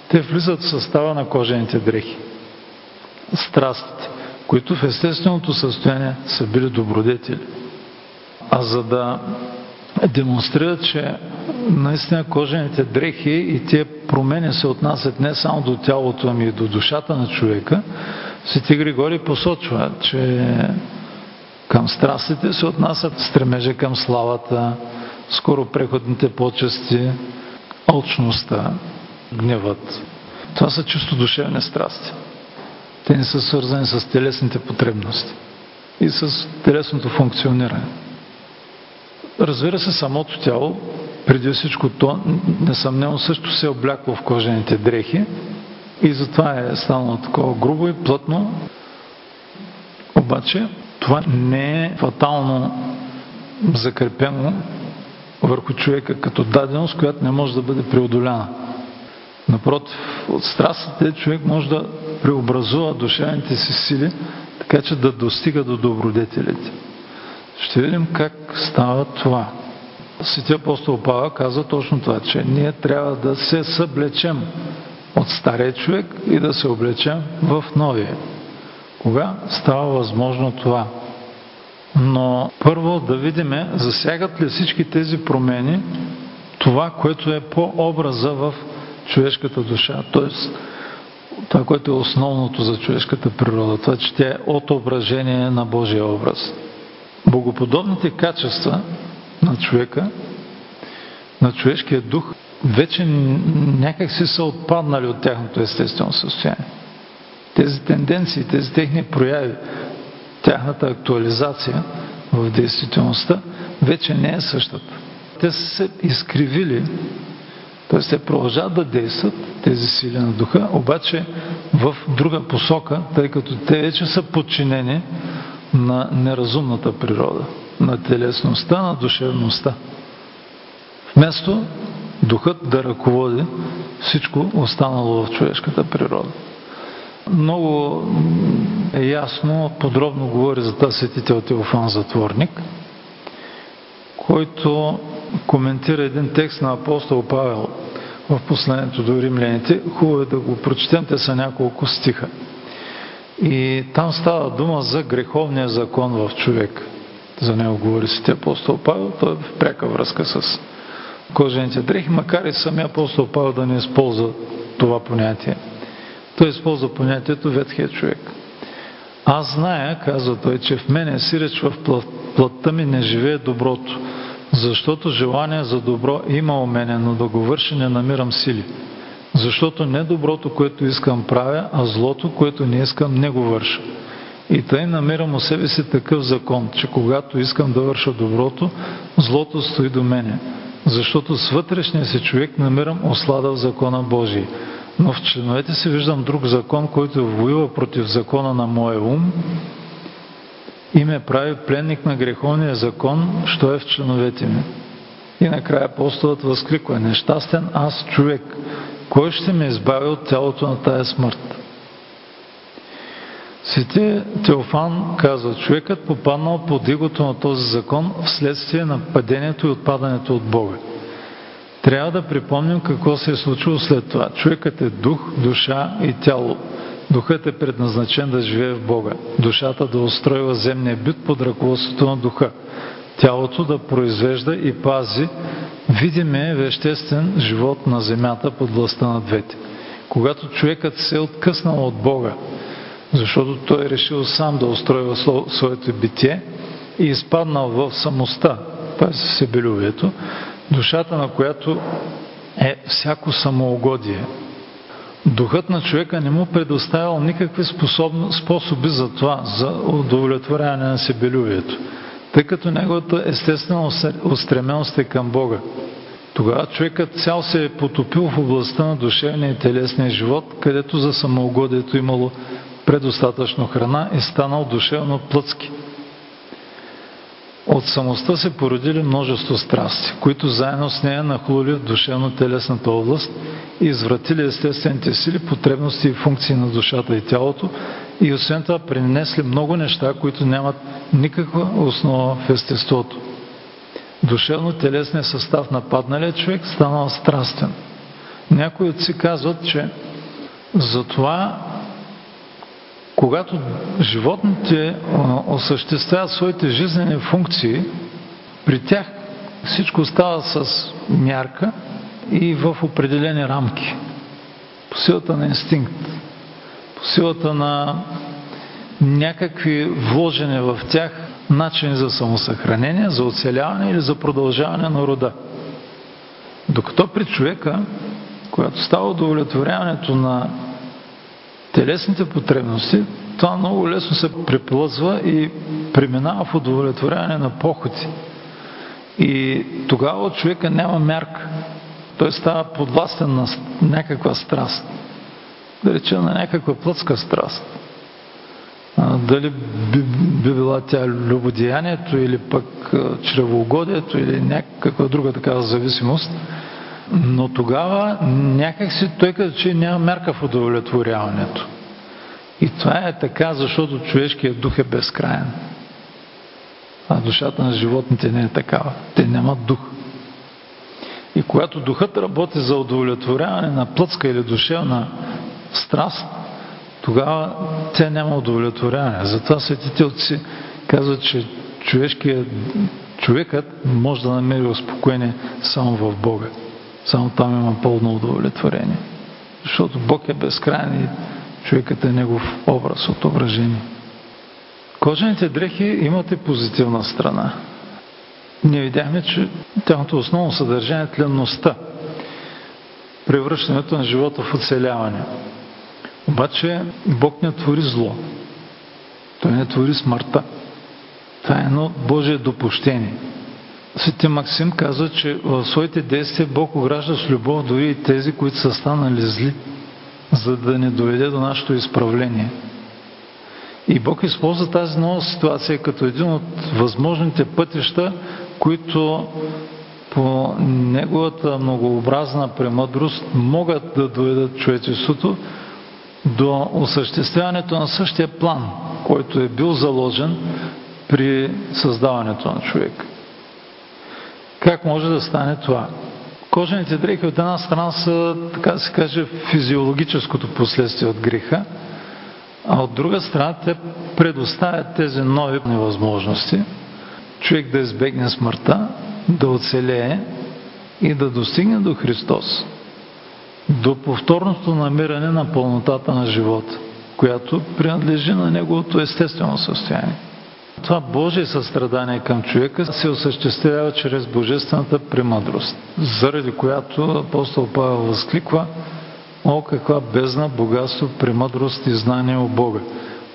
Те влизат в състава на кожените дрехи. Страстите, които в естественото състояние са били добродетели. А за да демонстрират, че наистина кожените дрехи и тия промени се отнасят не само до тялото, ами и до душата на човека, Свети Григорий посочва, че към страстите се отнасят стремежа към славата, скоро преходните почести, алчността, гневът. Това са чисто душевни страсти. Те не са свързани с телесните потребности и с телесното функциониране. Разбира се, самото тяло, преди всичко то, несъмнено също се е облякло в кожените дрехи, и затова е станало такова грубо и плътно. Обаче това не е фатално закрепено върху човека като даденост, която не може да бъде преодоляна. Напротив, от страстите човек може да преобразува душевните си сили, така че да достига до добродетелите. Ще видим как става това. Светия апостол Павел казва точно това, че ние трябва да се съблечем от стария човек и да се облечем в новия. Кога става възможно това? Но първо да видим, засягат ли всички тези промени това, което е по образа в човешката душа, т.е. това, което е основното за човешката природа, това, че тя е отображение на Божия образ. Богоподобните качества на човека, на човешкия дух, вече някак си са отпаднали от тяхното естествено състояние. Тези тенденции, тези техни прояви, тяхната актуализация в действителността вече не е същата. Те са се изкривили, т.е. те продължават да действат, тези сили на духа, обаче в друга посока, тъй като те вече са подчинени на неразумната природа, на телесността, на душевността. Вместо духът да ръководи всичко останало в човешката природа. Много е ясно, подробно говори за тази светител Теофан Затворник, който коментира един текст на апостол Павел в посланието до римляните. Хубаво е да го прочетем, те са няколко стиха. И там става дума за греховния закон в човек. За него говори си апостол Павел, той е в пряка връзка с кожените дрехи, макар и самия апостол Павел да не използва това понятие. Той използва понятието ветхия човек. Аз зная, казва той, че в мене сиреч в плътта ми не живее доброто, защото желание за добро има у мене, но да го върши не намирам сили. Защото не доброто, което искам правя, а злото, което не искам, не го върша. И тъй намирам у себе си такъв закон, че когато искам да върша доброто, злото стои до мене. Защото с вътрешния си човек намирам ослада в закона Божий. Но в членовете си виждам друг закон, който воюва против закона на моя ум и ме прави пленник на греховния закон, що е в членовете ми. И накрая апостолът възкликва, нещастен аз човек, кой ще ме избави от тялото на тая смърт? Свети Теофан казва, човекът попаднал под игото на този закон вследствие на падението и отпадането от Бога. Трябва да припомним какво се е случило след това. Човекът е дух, душа и тяло. Духът е предназначен да живее в Бога. Душата да устройва земния бит под ръководството на духа. Тялото да произвежда и пази видимия веществен живот на земята под властта на двете. Когато човекът се е откъснал от Бога, защото той е решил сам да устройва своето битие и изпаднал в самостта, т.е. себелювието, душата на която е всяко самоугодие. Духът на човека не му предоставял никакви способи за това, за удовлетворяване на себелювието, тъй като неговата естествена устременост е към Бога. Тогава човекът цял се е потопил в областта на душевния и телесния живот, където за самоугодието имало предостатъчно храна и станал душевно плъцки. От самостта се породили множество страсти, които заедно с нея нахлули в душевно-телесната област и извратили естествените сили, потребности и функции на душата и тялото и освен това принесли много неща, които нямат никаква основа в естеството. Душевно-телесният състав на падналия човек станал страстен. Някои отци казват, че затова когато животните осъществяват своите жизнени функции, при тях всичко става с мярка и в определени рамки. По силата на инстинкт, по силата на някакви вложени в тях начини за самосъхранение, за оцеляване или за продължаване на рода. Докато при човека, когато става удовлетворяването на телесните потребности, това много лесно се преплъзва и преминава в удовлетворяване на похоти. И тогава човека няма мярка. Той става подвластен на някаква страст. Да речем на някаква плътска страст. А, дали би, би била тя любодеянието или пък чревоугодието или някаква друга такава зависимост. Но тогава някакси той като че няма мярка в удовлетворяването. И това е така, защото човешкият дух е безкраен. А душата на животните не е такава. Те нямат дух. И когато духът работи за удовлетворяване на плътска или душевна страст, тогава тя няма удовлетворяване. Затова светите отци казват, че човешкият, човекът може да намери успокоение само в Бога. Само там има пълно удовлетворение. Защото Бог е безкрайен и човекът е негов образ, отображение. Кожените дрехи имат и позитивна страна. Ние видяхме, че тяхното основно съдържание е тленността, превръщането на живота в оцеляване. Обаче Бог не твори зло. Той не твори смъртта. Това е едно Божие допущение. Свети Максим казва, че в своите действия Бог огражда с любов дори и тези, които са станали зли, за да не доведе до нашето изправление. И Бог използва тази нова ситуация като един от възможните пътища, които по неговата многообразна премъдрост могат да доведат човечеството до осъществяването на същия план, който е бил заложен при създаването на човек. Как може да стане това? Кожените дрехи от една страна са, така да се каже, физиологическото последствие от греха, а от друга страна те предоставят тези нови невъзможности, човек да избегне смъртта, да оцелее и да достигне до Христос, до повторното намиране на пълнотата на живота, която принадлежи на неговото естествено състояние. Това Божие състрадание към човека се осъществява чрез божествената премъдрост, заради която апостол Павел възкликва О, каква бездна, богатство, премъдрост и знание о Бога!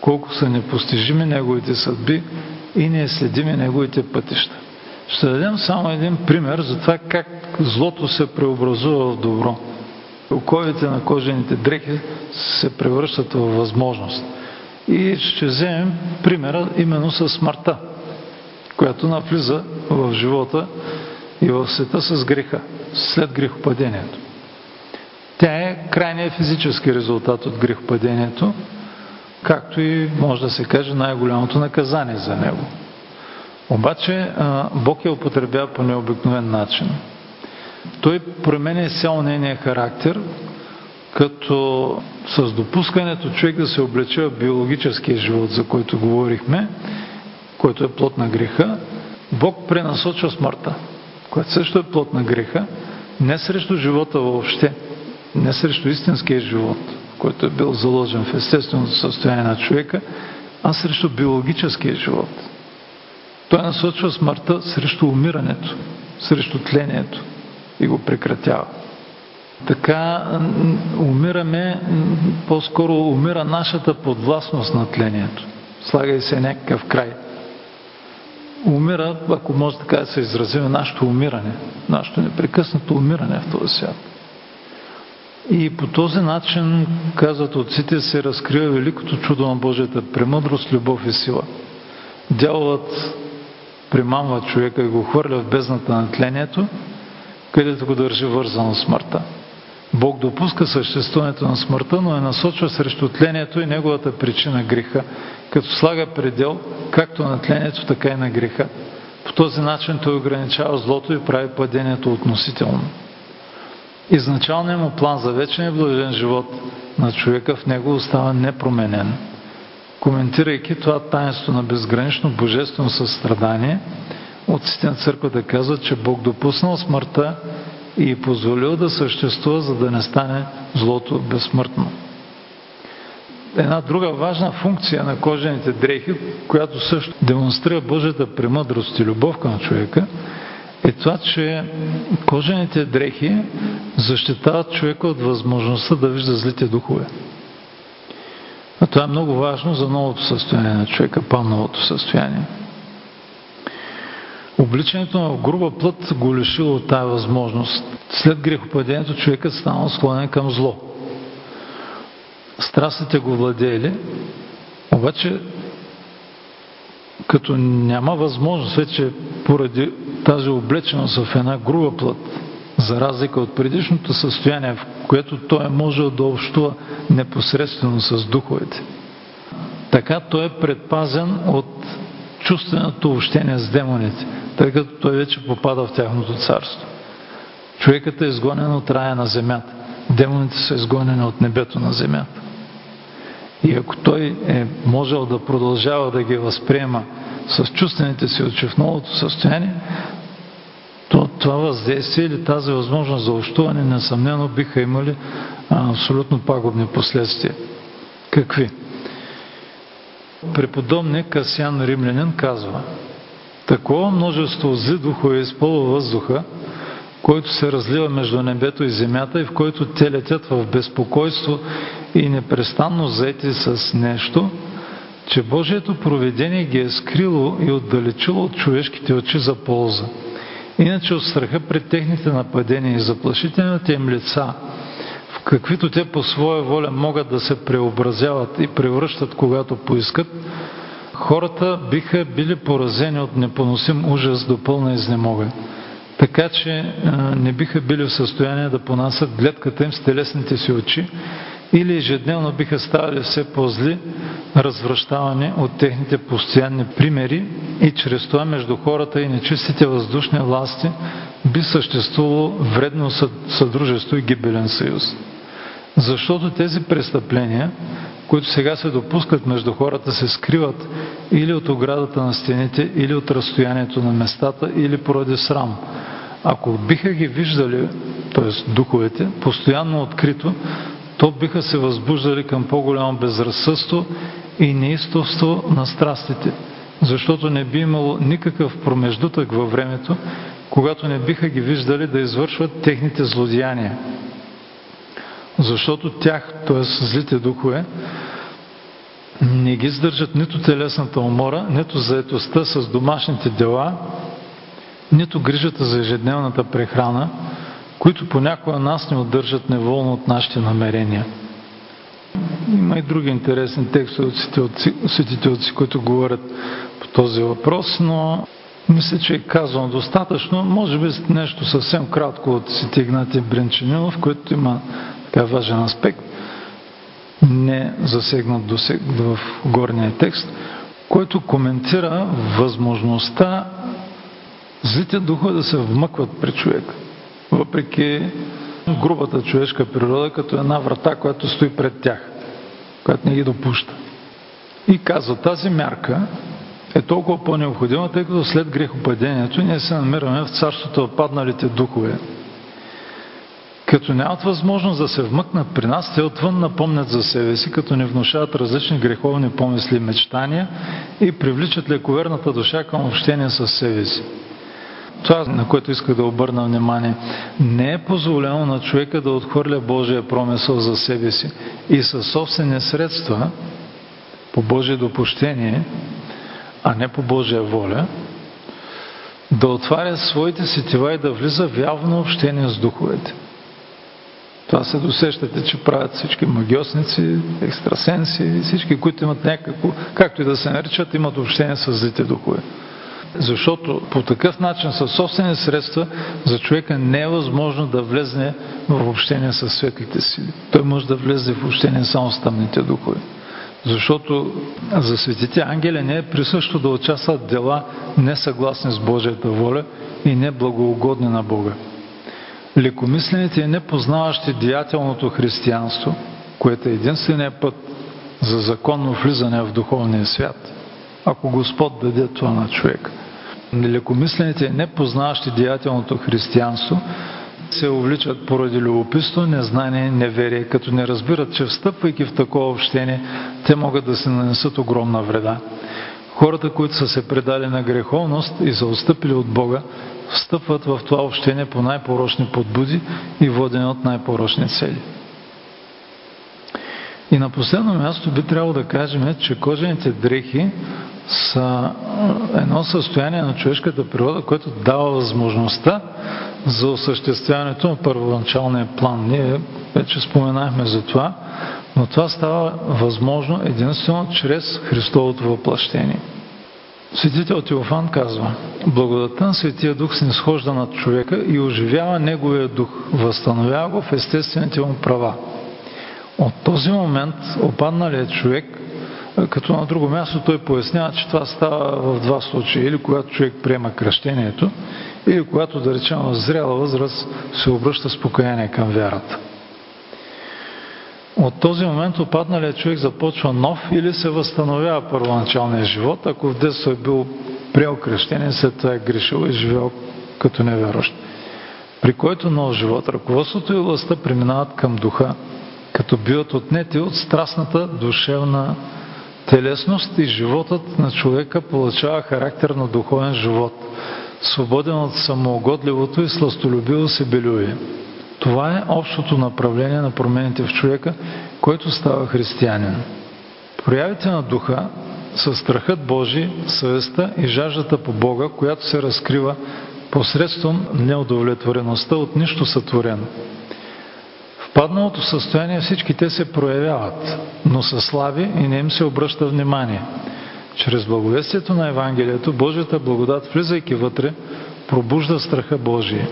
колко са непостижими неговите съдби и неследими неговите пътища. Ще дадем само един пример за това как злото се преобразува в добро. Оковите на кожените дрехи се превръщат в възможност. И ще вземем примера именно с смъртта, която навлиза в живота и в света с греха, след грехопадението. Тя е крайният физически резултат от грехопадението, както и може да се каже най-голямото наказание за него. Обаче Бог я употребява по необикновен начин. Той променя изцяло нейния характер, като с допускането човек да се облече в биологическия живот, за който говорихме, който е плод на греха, Бог пренасочва смъртта, която също е плод на греха, не срещу живота въобще, не срещу истинския живот, който е бил заложен в естественото състояние на човека, а срещу биологическия живот. Той насочва смъртта срещу умирането, срещу тлението и го прекратява. Така умираме, по-скоро умира нашата подвластност на тлението. Слага и се някакъв край. Умира, ако може така да се изразим, нашето умиране, нашето непрекъснато умиране в този свят. И по този начин, казват отците, се разкрива великото чудо на Божията премъдрост, любов и сила. Дяволът примамва човека и го хвърля в бездната на тлението, където го държи вързано смъртта. Бог допуска съществуването на смъртта, но е насочва срещу тлението и неговата причина греха, като слага предел както на тлението, така и на греха. По този начин той ограничава злото и прави падението относително. Изначалният му план за вечен блажен живот на човека в него остава непроменен. Коментирайки това таинство на безгранично божествено състрадание, отците на църквата казват, че Бог допуснал смъртта и позволил да съществува, за да не стане злото безсмъртно. Една друга важна функция на кожените дрехи, която също демонстрира Божията премъдрост и любов към човека, е това, че кожените дрехи защитават човека от възможността да вижда злите духове. А това е много важно за новото състояние на човека, по-новото състояние. Обличането на груба плът го лишило от тази възможност. След грехопадението човекът станал склонен към зло. Страстите го владеели, обаче като няма възможност вече поради тази облеченост в една груба плът, за разлика от предишното състояние, в което той е можел да общува непосредствено с духовете. Така той е предпазен от чувственото общение с демоните, тъй като той вече попада в тяхното царство. Човекът е изгонен от рая на земята. Демоните са изгонени от небето на земята. И ако той е можел да продължава да ги възприема с чувствените си очи в новото състояние, то това въздействие или тази възможност за общуване несъмнено биха имали абсолютно пагубни последствия. Какви? Преподобник Касян Римлянин казва Такова множество зли духове изпълва въздуха, който се разлива между небето и земята и в който те летят в безпокойство и непрестанно заети с нещо, че Божието проведение ги е скрило и отдалечило от човешките очи за полза. Иначе от страха пред техните нападения и заплашителните им лица, каквито те по своя воля могат да се преобразяват и превръщат, когато поискат, хората биха били поразени от непоносим ужас до пълна изнемога. Така че не биха били в състояние да понасят гледката им с телесните си очи или ежедневно биха ставали все по-зли, развръщавани от техните постоянни примери и чрез това между хората и нечистите въздушни власти би съществувало вредно съдружество и гибелен съюз. Защото тези престъпления, които сега се допускат между хората, се скриват или от оградата на стените, или от разстоянието на местата, или поради срам. Ако биха ги виждали, т.е. духовете, постоянно открито, то биха се възбуждали към по-голямо безразсъдство и неистовство на страстите, защото не би имало никакъв промеждутък във времето, когато не биха ги виждали да извършват техните злодеяния. Защото тях, т.е. злите духове, не ги сдържат нито телесната умора, нито заетостта с домашните дела, нито грижата за ежедневната прехрана, които понякога нас не удържат неволно от нашите намерения. Има и други интересни текстове от светите отци, които говорят по този въпрос, но мисля, че е казано достатъчно. Може би нещо съвсем кратко от Свети Игнатий Бренчанинов, който има така важен аспект, не засегнат в горния текст, който коментира възможността злите духове да се вмъкват при човека, въпреки грубата човешка природа, като една врата, която стои пред тях, която не ги допуща. И казва, тази мярка е толкова по-необходима, тъй като след грехопадението ние се намираме в царството на падналите духове. Като нямат възможност да се вмъкнат при нас, те отвън напомнят за себе си, като ни внушават различни греховни помисли и мечтания и привличат лековерната душа към общение с себе си. Това, на което исках да обърна внимание, не е позволено на човека да отхвърля Божия промисъл за себе си и със собствени средства, по Божие допущение, а не по Божия воля, да отваря своите сетива и да влиза в явно общение с духовете. Това се досещате, че правят всички магиосници, екстрасенси, всички, които имат някакво, както и да се наричат, имат общение с злите духове. Защото по такъв начин, със собствени средства, за човека не е възможно да влезне в общение с светлите сили. Той може да влезе в общение само с тъмните духове. Защото за светите ангели не е присъщо да участват дела несъгласни с Божията воля и неблагоугодни на Бога. Лекомислените и непознаващи деятелното християнство, което е единствения път за законно влизане в духовния свят, ако Господ даде това на човек. Лекомислените и непознаващи деятелното християнство се увличат поради любопитство, незнание, неверие, като не разбират, че встъпвайки в такова общение, те могат да се нанесат огромна вреда. Хората, които са се предали на греховност и са отстъпили от Бога, встъпват в това общение по най-порочни подбуди и водени от най-порочни цели. И на последно място би трябвало да кажем, че кожените дрехи са едно състояние на човешката природа, което дава възможността за осъществяването на първоначалния план. Ние вече споменахме за това, но това става възможно единствено чрез Христовото въплъщение. Светител Теофан казва, благодата на Светия Дух се нисхожда над човека и оживява Неговия дух, възстановява го в естествените му права. От този момент опадналият човек, като на друго място той пояснява, че това става в два случая. Или когато човек приема кръщението, или когато, да речем, в зряла възраст се обръща с покаяние към вярата. От този момент опадналият човек започва нов или се възстановява първоначалния живот, ако в детство е бил приел кръщение, след това е грешил и живел като невярващ. При който нов живот, ръководството и властта преминават към духа, като биват отнети от страстната душевна телесност и животът на човека получава характер на духовен живот, свободен от самоугодливото и сластолюбиво себелюбие. Това е общото направление на промените в човека, който става християнин. Проявите на духа са страхът Божий, съвестта и жаждата по Бога, която се разкрива посредством неудовлетвореността от нищо сътворено. Падналото състояние всички те се проявяват, но са слаби и не им се обръща внимание. Чрез благовестието на Евангелието, Божията благодат, влизайки вътре, пробужда страха Божия.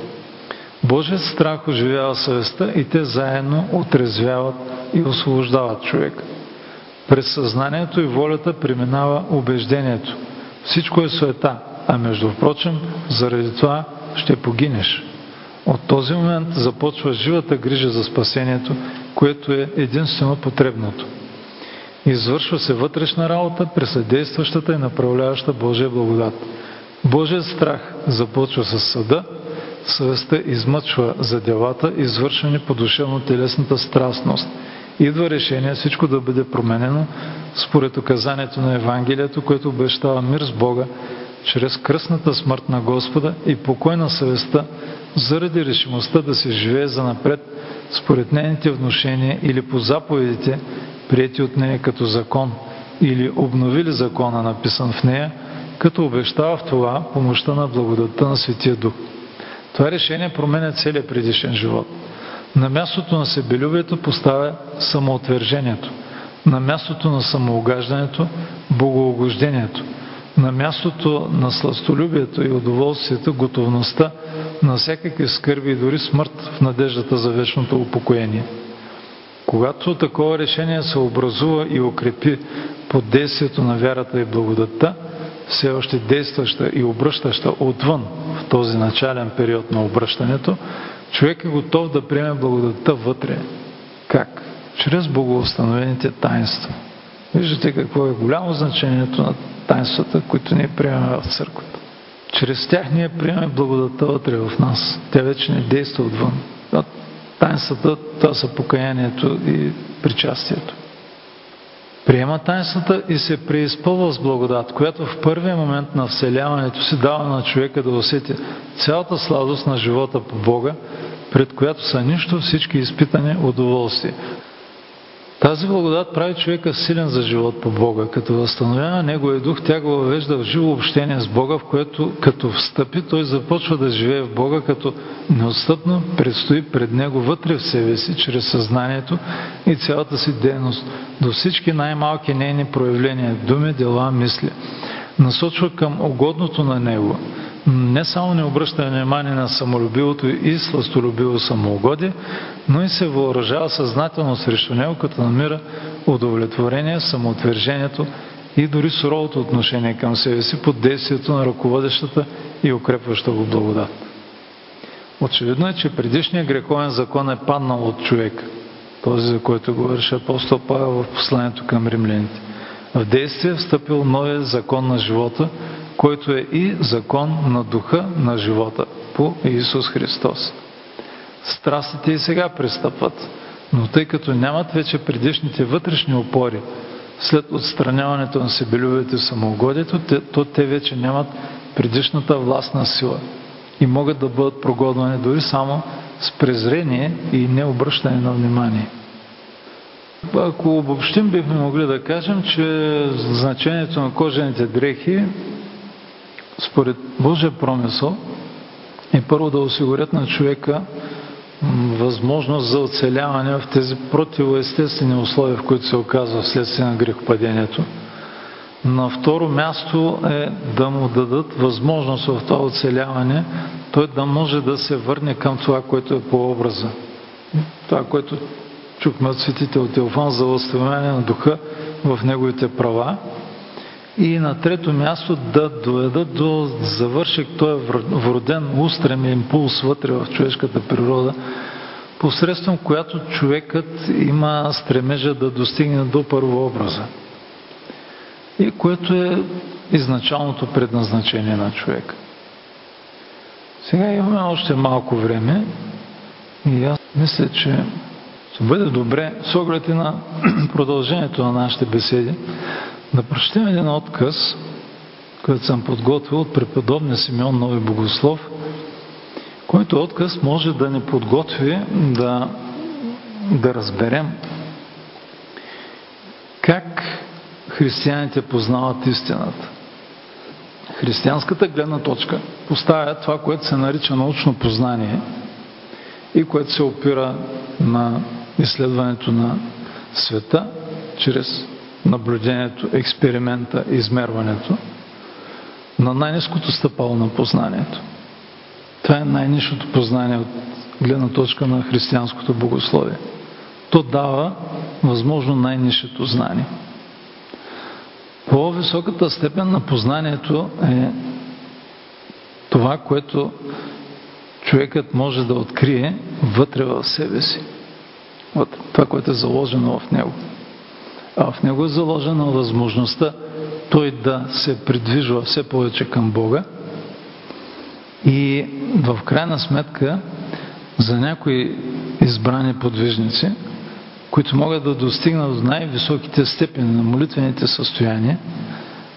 Божият страх оживява съвестта и те заедно отрезвяват и освобождават човек. През съзнанието и волята преминава убеждението. Всичко е суета, а между впрочем, заради това ще погинеш. От този момент започва живата грижа за спасението, което е единствено потребното. Извършва се вътрешна работа през съдействащата и направляваща Божия благодат. Божият страх започва с съда, съвестта измъчва за делата, извършени по душевно-телесната страстност. Идва решение всичко да бъде променено според указанието на Евангелието, което обещава мир с Бога, чрез кръсната смърт на Господа и покой на съвестта, заради решимостта да се живее за напред според нейните внушения или по заповедите, прияти от нея като закон, или обновили закона, написан в нея, като обещава в това помощта на благодатта на Светия Дух. Това решение променя целият предишен живот. На мястото на себелюбието поставя самоотвержението. На мястото на самоугаждането – богоугождението. На мястото на сластолюбието и удоволствието – готовността на всякакви скърби и дори смърт в надеждата за вечното упокоение. Когато такова решение се образува и укрепи под действието на вярата и благодатта, все още действаща и обръщаща отвън в този начален период на обръщането, човек е готов да приеме благодатта вътре. Как? Чрез богоустановените таинства. Виждате какво е голямо значението на таинствата, които ние приемаме в църквата. Чрез тях ние приемаме благодатта вътре в нас. Тя вече не действа отвън. Таинствата, това са покаянието и причастието. Приема таинствата и се преизпълва с благодат, която в първия момент на вселяването си дава на човека да усети цялата сладост на живота по Бога, пред която са нищо всички изпитани удоволствия. Тази благодат прави човека силен за живот по Бога. Като възстановява Неговия дух, тя го въвежда в живо общение с Бога, в което като встъпи, той започва да живее в Бога, като неотстъпно предстои пред Него вътре в себе си, чрез съзнанието и цялата си дейност, до всички най-малки нейни проявления, думи, дела, мисли. Насочва към угодното на Него, не само не обръща внимание на самолюбивото и сластолюбиво самоугодие, но и се въоръжава съзнателно срещу него, като намира удовлетворение, самоотвержението и дори суровото отношение към себе си под действието на ръководещата и укрепваща го благодат. Очевидно е, че предишният греховен закон е паднал от човека, този, за който говореше апостол Павел в посланието към римляните. В действие е встъпил новия закон на живота, който е и закон на духа на живота по Исус Христос. Страстите и сега пристъпват, но тъй като нямат вече предишните вътрешни опори, след отстраняването на себелюбието и самоугодието, то те вече нямат предишната властна сила и могат да бъдат прогодвани дори само с презрение и необръщане на внимание. Ако обобщим, бихме могли да кажем, че значението на кожените дрехи според Божия промисъл е първо да осигурят на човека възможност за оцеляване в тези противоестествени условия, в които се оказва вследствие на грехопадението. На второ място е да му дадат възможност в това оцеляване той да може да се върне към това, което е по образа. Това, което чухме от светите от Теофан за възстановяване на духа в неговите права и на трето място да доведат до завършек този вроден устрем импулс вътре в човешката природа, посредством която човекът има стремежа да достигне до първообраза. И което е изначалното предназначение на човека. Сега имаме още малко време и аз мисля, че ще бъде добре, с оглед и на продължението на нашите беседи, да прочетем един отказ, който съм подготвил от преподобния Симеон Нови Богослов, който отказ може да ни подготви да, да разберем как християните познават истината. Християнската гледна точка поставя това, което се нарича научно познание и което се опира на изследването на света чрез наблюдението, експеримента, измерването на най-низкото стъпало на познанието. Това е най-низкото познание от гледна точка на християнското богословие. То дава възможно най-низкото знание. По-високата степен на познанието е това, което човекът може да открие вътре в себе си. От това, което е заложено в него. А в него е заложена възможността той да се придвижва все повече към Бога и в крайна сметка за някои избрани подвижници, които могат да достигнат до най-високите степени на молитвените състояния,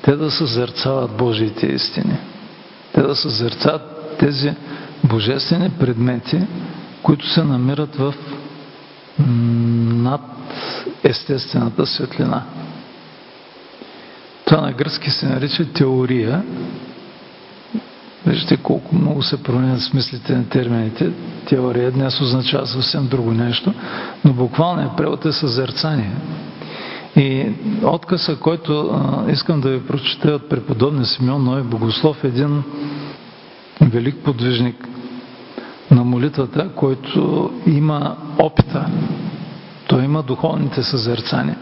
те да съзерцават Божиите истини. Те да съзерцават тези божествени предмети, които се намират в над естествената светлина. Това на гръцки се нарича теория. Вижте колко много се променят смислите на термините. Теория днес означава съвсем друго нещо, но буквалният превод е съзерцание. И отказа, който а, искам да ви прочета от преподобния Симеон Ной Богослов, един велик подвижник на молитвата, който има опита. Той има духовните съзерцания.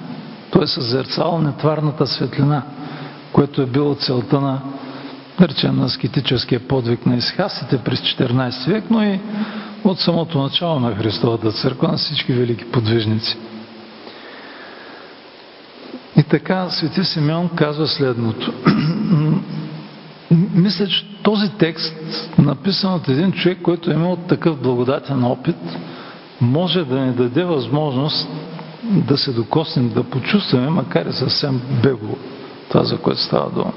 Той е съзерцал нетварната светлина, което е било целта на, да речем, на скетическия подвиг на изхасите през 14 век, но и от самото начало на Христовата църква на всички велики подвижници. И така Свети Симеон казва следното. Мисля, че този текст, написан от един човек, който е имал такъв благодатен опит, може да ни даде възможност да се докоснем, да почувстваме, макар и съвсем бегло, това, за което става дума.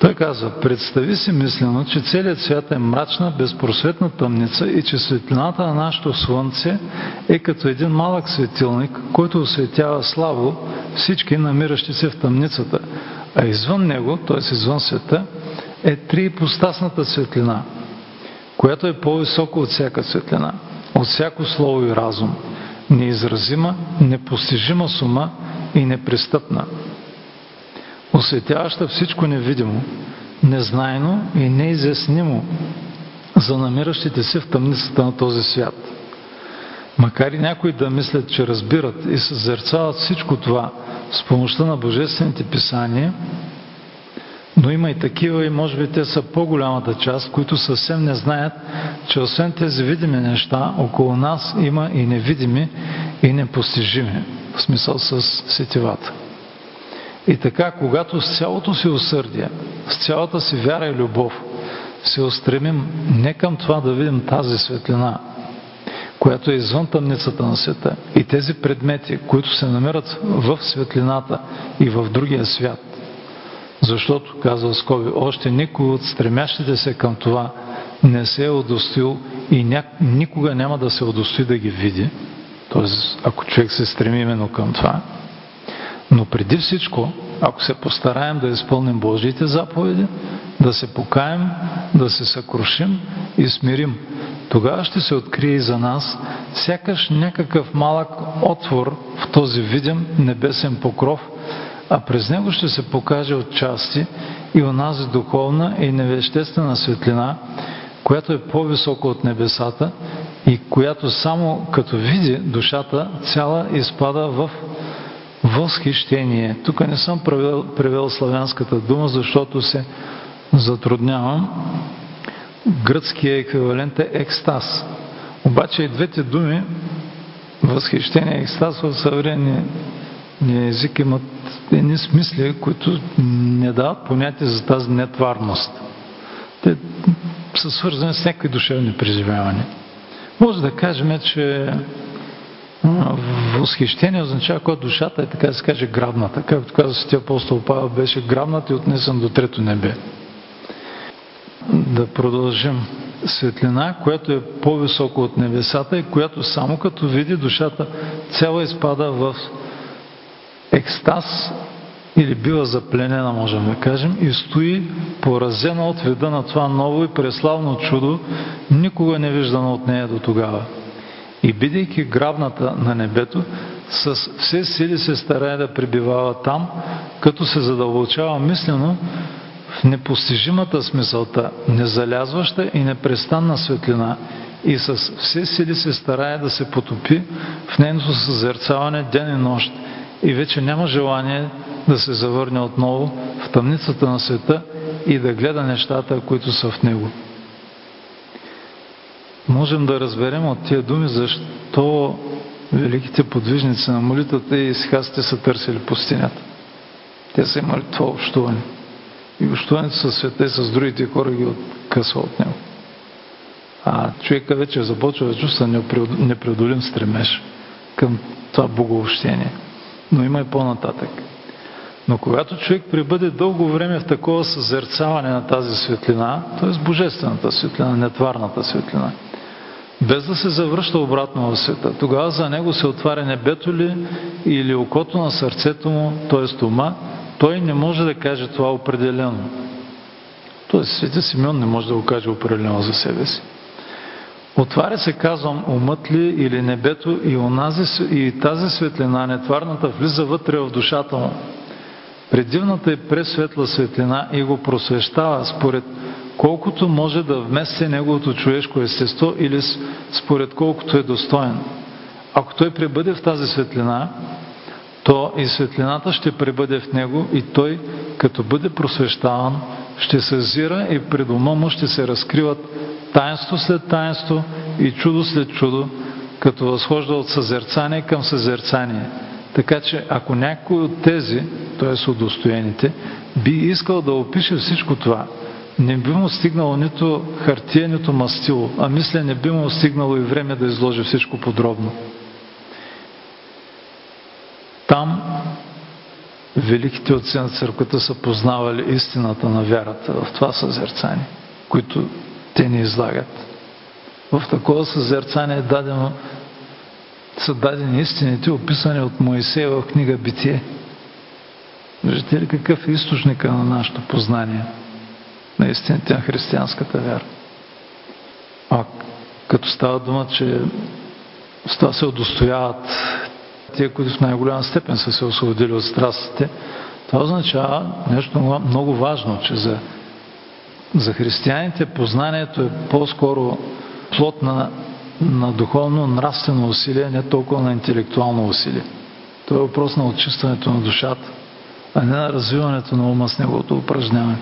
Той казва, представи си мислено, че целият свят е мрачна, безпросветна тъмница и че светлината на нашето слънце е като един малък светилник, който осветява слабо всички намиращи се в тъмницата, а извън него, т.е. извън света, е триипостасната светлина, която е по-висока от всяка светлина, от всяко слово и разум, неизразима, непостижима сума и непристъпна, осветяваща всичко невидимо, незнайно и неизяснимо за намиращите се в тъмницата на този свят. Макар и някои да мислят, че разбират и съзерцават всичко това с помощта на Божествените писания, но има и такива, и може би те са по-голямата част, които съвсем не знаят, че освен тези видими неща, около нас има и невидими, и непостижими, в смисъл с сетивата. И така, когато с цялото си усърдие, с цялата си вяра и любов се устремим не към това да видим тази светлина, която е извън тъмницата на света и тези предмети, които се намират в светлината и в другия свят. Защото, казва Скоби, още никой от стремящите се към това не се е удостоил и ня... никога няма да се удостои да ги види. Тоест, ако човек се стреми именно към това. Но преди всичко, ако се постараем да изпълним Божиите заповеди, да се покаем, да се съкрушим и смирим, тогава ще се открие и за нас сякаш някакъв малък отвор в този видим небесен покров, а през него ще се покаже от части и онази духовна и невеществена светлина, която е по-висока от небесата и която само като види душата цяла изпада в възхищение. Тук не съм превел, превел славянската дума, защото се затруднявам. Гръцкият еквивалент е екстаз. Обаче и двете думи, възхищение и екстаз в съвременния език имат едни смисли, които не дават понятие за тази нетварност. Те са свързани с някакви душевни преживявания. Може да кажем, че Възхищение означава, когато душата е, така да се каже, грабната. Както каза Светия апостол Павел, беше грабната и отнесен до трето небе. Да продължим. Светлина, която е по-високо от небесата и която само като види душата цяла изпада в екстаз или бива запленена, можем да кажем, и стои поразена от вида на това ново и преславно чудо, никога не виждано от нея до тогава. И бидейки грабната на небето, с все сили се старае да пребивава там, като се задълбочава мислено в непостижимата смисълта, незалязваща и непрестанна светлина и с все сили се старае да се потопи в нейното съзерцаване ден и нощ и вече няма желание да се завърне отново в тъмницата на света и да гледа нещата, които са в него можем да разберем от тия думи защо великите подвижници на молитвата и сихасите са търсили пустинята. Те са имали това общуване. И общуването със света и с другите хора ги откъсва от него. А човека вече започва да чувства непреодолим стремеж към това боговощение. Но има и по-нататък. Но когато човек прибъде дълго време в такова съзерцаване на тази светлина, т.е. божествената светлина, нетварната светлина, без да се завръща обратно в света. Тогава за него се отваря небето ли или окото на сърцето му, т.е. ума, той не може да каже това определено. Тоест, Свети Симеон не може да го каже определено за себе си. Отваря се, казвам, умът ли или небето и, онази, и тази светлина, нетварната, влиза вътре в душата му. Предивната и пресветла светлина и го просвещава според колкото може да вмести неговото човешко естество или според колкото е достоен. Ако той пребъде в тази светлина, то и светлината ще пребъде в него и той, като бъде просвещаван, ще съзира и пред ума му ще се разкриват таинство след таинство и чудо след чудо, като възхожда от съзерцание към съзерцание. Така че ако някой от тези, т.е. удостоените, би искал да опише всичко това, не би му стигнало нито хартия, нито мастило, а мисля не би му стигнало и време да изложи всичко подробно. Там великите отци на църквата са познавали истината на вярата в това съзерцание, които те ни излагат. В такова съзерцание е дадено, са дадени истините, описани от Моисея в книга Битие. Виждате ли какъв е източника на нашето познание на истините на християнската вяра? А като става дума, че с това се удостояват тия, които в най-голяма степен са се освободили от страстите, това означава нещо много важно, че за, за християните познанието е по-скоро плод на, на духовно-нравствено усилие, не толкова на интелектуално усилие. Това е въпрос на очистването на душата, а не на развиването на ума с неговото упражняване.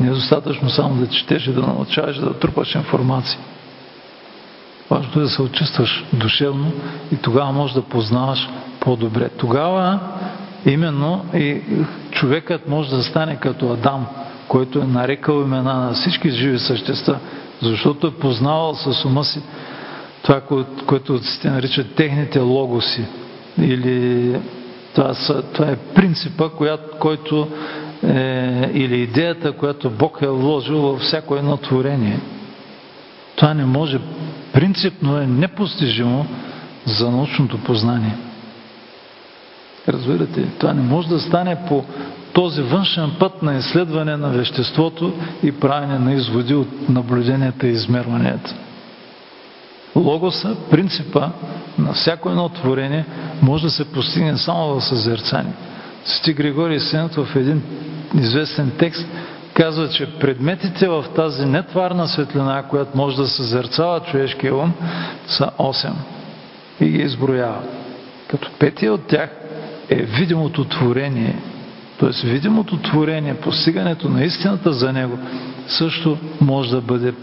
Не е достатъчно само да четеш и да научаваш, да трупаш информация. Важното е да се очистваш душевно и тогава можеш да познаваш по-добре. Тогава именно и човекът може да стане като Адам, който е нарекал имена на всички живи същества, защото е познавал с ума си това, което се наричат техните логоси. Или това, са, това е принципа, който е, или идеята, която Бог е вложил във всяко едно творение. Това не може, принципно е непостижимо за научното познание. Разбирате, това не може да стане по този външен път на изследване на веществото и правене на изводи от наблюденията и измерванията. Логоса, принципа на всяко едно творение може да се постигне само в съзерцание. Свети Григорий Сенът в един известен текст казва, че предметите в тази нетварна светлина, която може да съзерцава човешкия ум, са 8 и ги изброява. Като петия от тях е видимото творение, т.е. видимото творение, постигането на истината за него, също може да бъде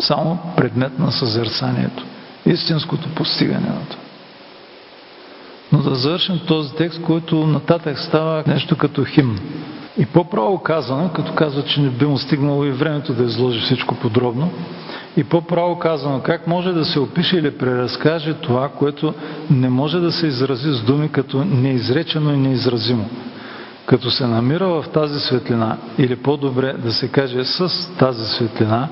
само предмет на съзерцанието. Истинското постигане на това. Но да завършим този текст, който нататък става нещо като химн. И по-право казано, като казва, че не би му стигнало и времето да изложи всичко подробно, и по-право казано, как може да се опише или преразкаже това, което не може да се изрази с думи като неизречено и неизразимо. Като се намира в тази светлина, или по-добре да се каже с тази светлина,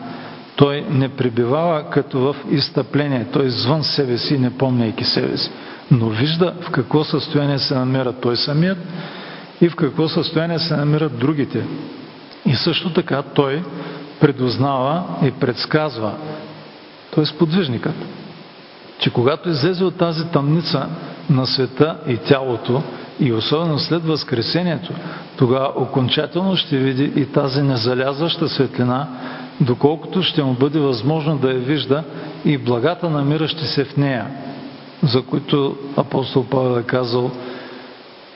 той не пребивава като в изтъпление, той извън себе си, не помняйки себе си, но вижда в какво състояние се намира той самият и в какво състояние се намират другите. И също така той предознава и предсказва, т.е. подвижникът, че когато излезе от тази тъмница на света и тялото, и особено след Възкресението, тогава окончателно ще види и тази незалязваща светлина, доколкото ще му бъде възможно да я вижда и благата намиращи се в нея, за които апостол Павел е казал,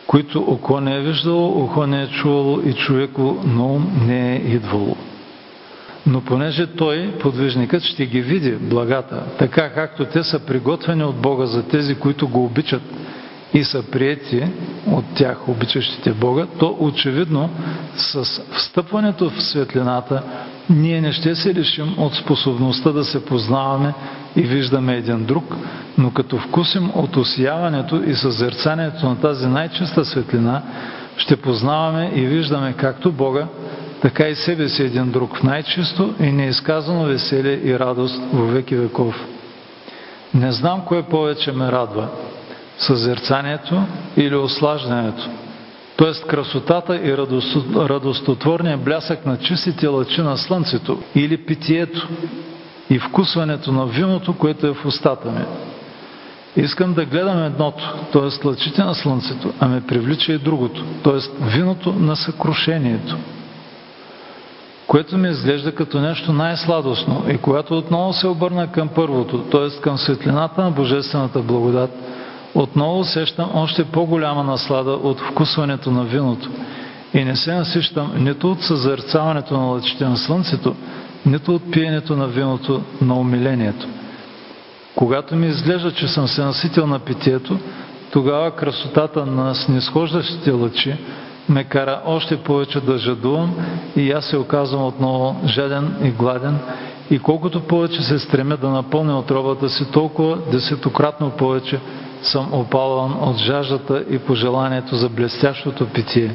които око не е виждало, ухо не е чувало и човеко на ум не е идвало. Но понеже той, подвижникът, ще ги види благата, така както те са приготвени от Бога за тези, които го обичат и са приети от тях, обичащите Бога, то очевидно с встъпването в светлината ние не ще се лишим от способността да се познаваме и виждаме един друг, но като вкусим от осияването и съзерцанието на тази най-чиста светлина, ще познаваме и виждаме както Бога, така и себе си един друг в най-чисто и неизказано веселие и радост во веки веков. Не знам кое повече ме радва – съзерцанието или ослаждането, т.е. красотата и радостотворния блясък на чистите лъчи на слънцето или питието и вкусването на виното, което е в устата ми. Искам да гледам едното, т.е. лъчите на слънцето, а ме привлича и другото, т.е. виното на съкрушението, което ми изглежда като нещо най-сладостно и когато отново се обърна към първото, т.е. към светлината на Божествената благодат, отново усещам още по-голяма наслада от вкусването на виното и не се насищам нито от съзерцаването на лъчите на слънцето, нито от пиенето на виното на умилението. Когато ми изглежда, че съм се наситил на питието, тогава красотата на снисхождащите лъчи ме кара още повече да жадувам и аз се оказвам отново жаден и гладен и колкото повече се стремя да напълня отробата си, толкова десетократно повече съм опалван от жаждата и пожеланието за блестящото питие.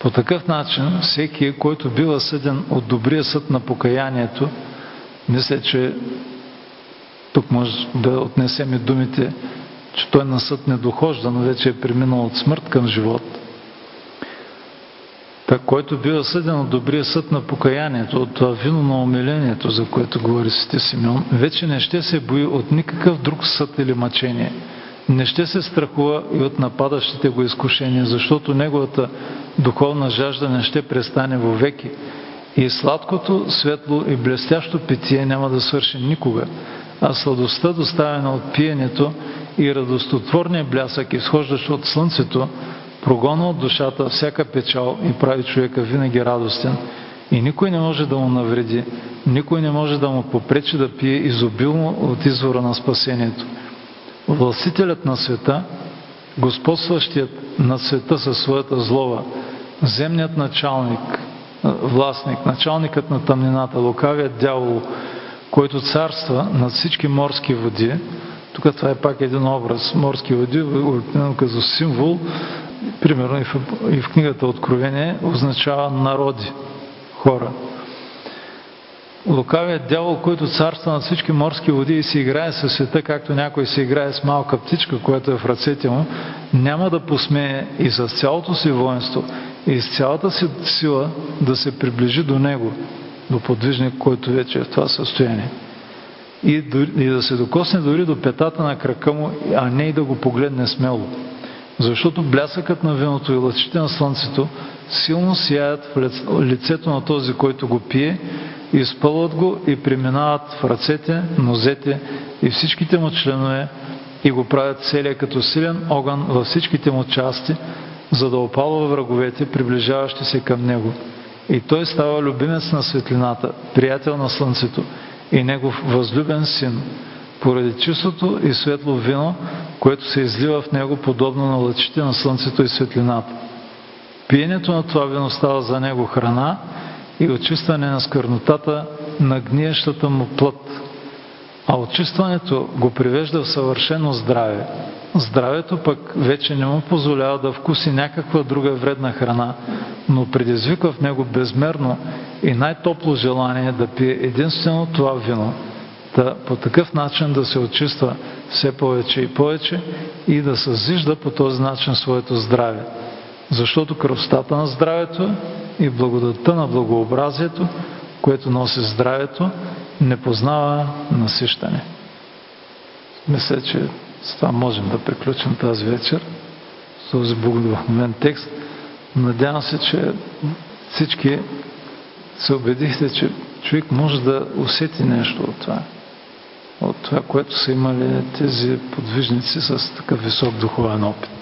По такъв начин всеки, който бива съден от добрия съд на покаянието, мисля, че тук може да отнесем и думите, че той на съд не дохожда, но вече е преминал от смърт към живот. Който бива съден от добрия съд на покаянието, от това вино на умилението, за което говори Свети Симеон, вече не ще се бои от никакъв друг съд или мъчение. Не ще се страхува и от нападащите го изкушения, защото неговата духовна жажда не ще престане вовеки. И сладкото, светло и блестящо питие няма да свърши никога, а сладостта, доставена от пиенето и радостотворния блясък, изхождащ от слънцето, прогона от душата всяка печал и прави човека винаги радостен. И никой не може да му навреди, никой не може да му попречи да пие изобилно от извора на спасението. Властителят на света, господстващият на света със своята злова, земният началник, властник, началникът на тъмнината, лукавият дявол, който царства над всички морски води, тук това е пак един образ, морски води, като символ, примерно и в, и в книгата Откровение, означава народи, хора. Лукавият дявол, който царства над всички морски води и си играе със света, както някой си играе с малка птичка, която е в ръцете му, няма да посмее и с цялото си воинство, и с цялата си сила да се приближи до него, до подвижник, който вече е в това състояние. И, и да се докосне дори до петата на крака му, а не и да го погледне смело. Защото блясъкът на виното и лъчите на слънцето силно сияят в лицето на този, който го пие, изпълват го и преминават в ръцете, нозете и всичките му членове и го правят целия като силен огън във всичките му части, за да опалва враговете, приближаващи се към него. И той става любимец на светлината, приятел на слънцето и негов възлюбен син, поради чистото и светло вино, което се излива в него подобно на лъчите на слънцето и светлината. Пиенето на това вино става за него храна и очистване на скърнотата на гниещата му плът, а очистването го привежда в съвършено здраве. Здравето пък вече не му позволява да вкуси някаква друга вредна храна, но предизвиква в него безмерно и най-топло желание да пие единствено това вино, да по такъв начин да се очиства все повече и повече и да съзижда по този начин своето здраве. Защото кръвстата на здравето и благодатта на благообразието, което носи здравето, не познава насищане. Мисля, че с това можем да приключим тази вечер, с този благодухновен текст. Надявам се, че всички се убедихте, че човек може да усети нещо от това. От това, което са имали тези подвижници с такъв висок духовен опит.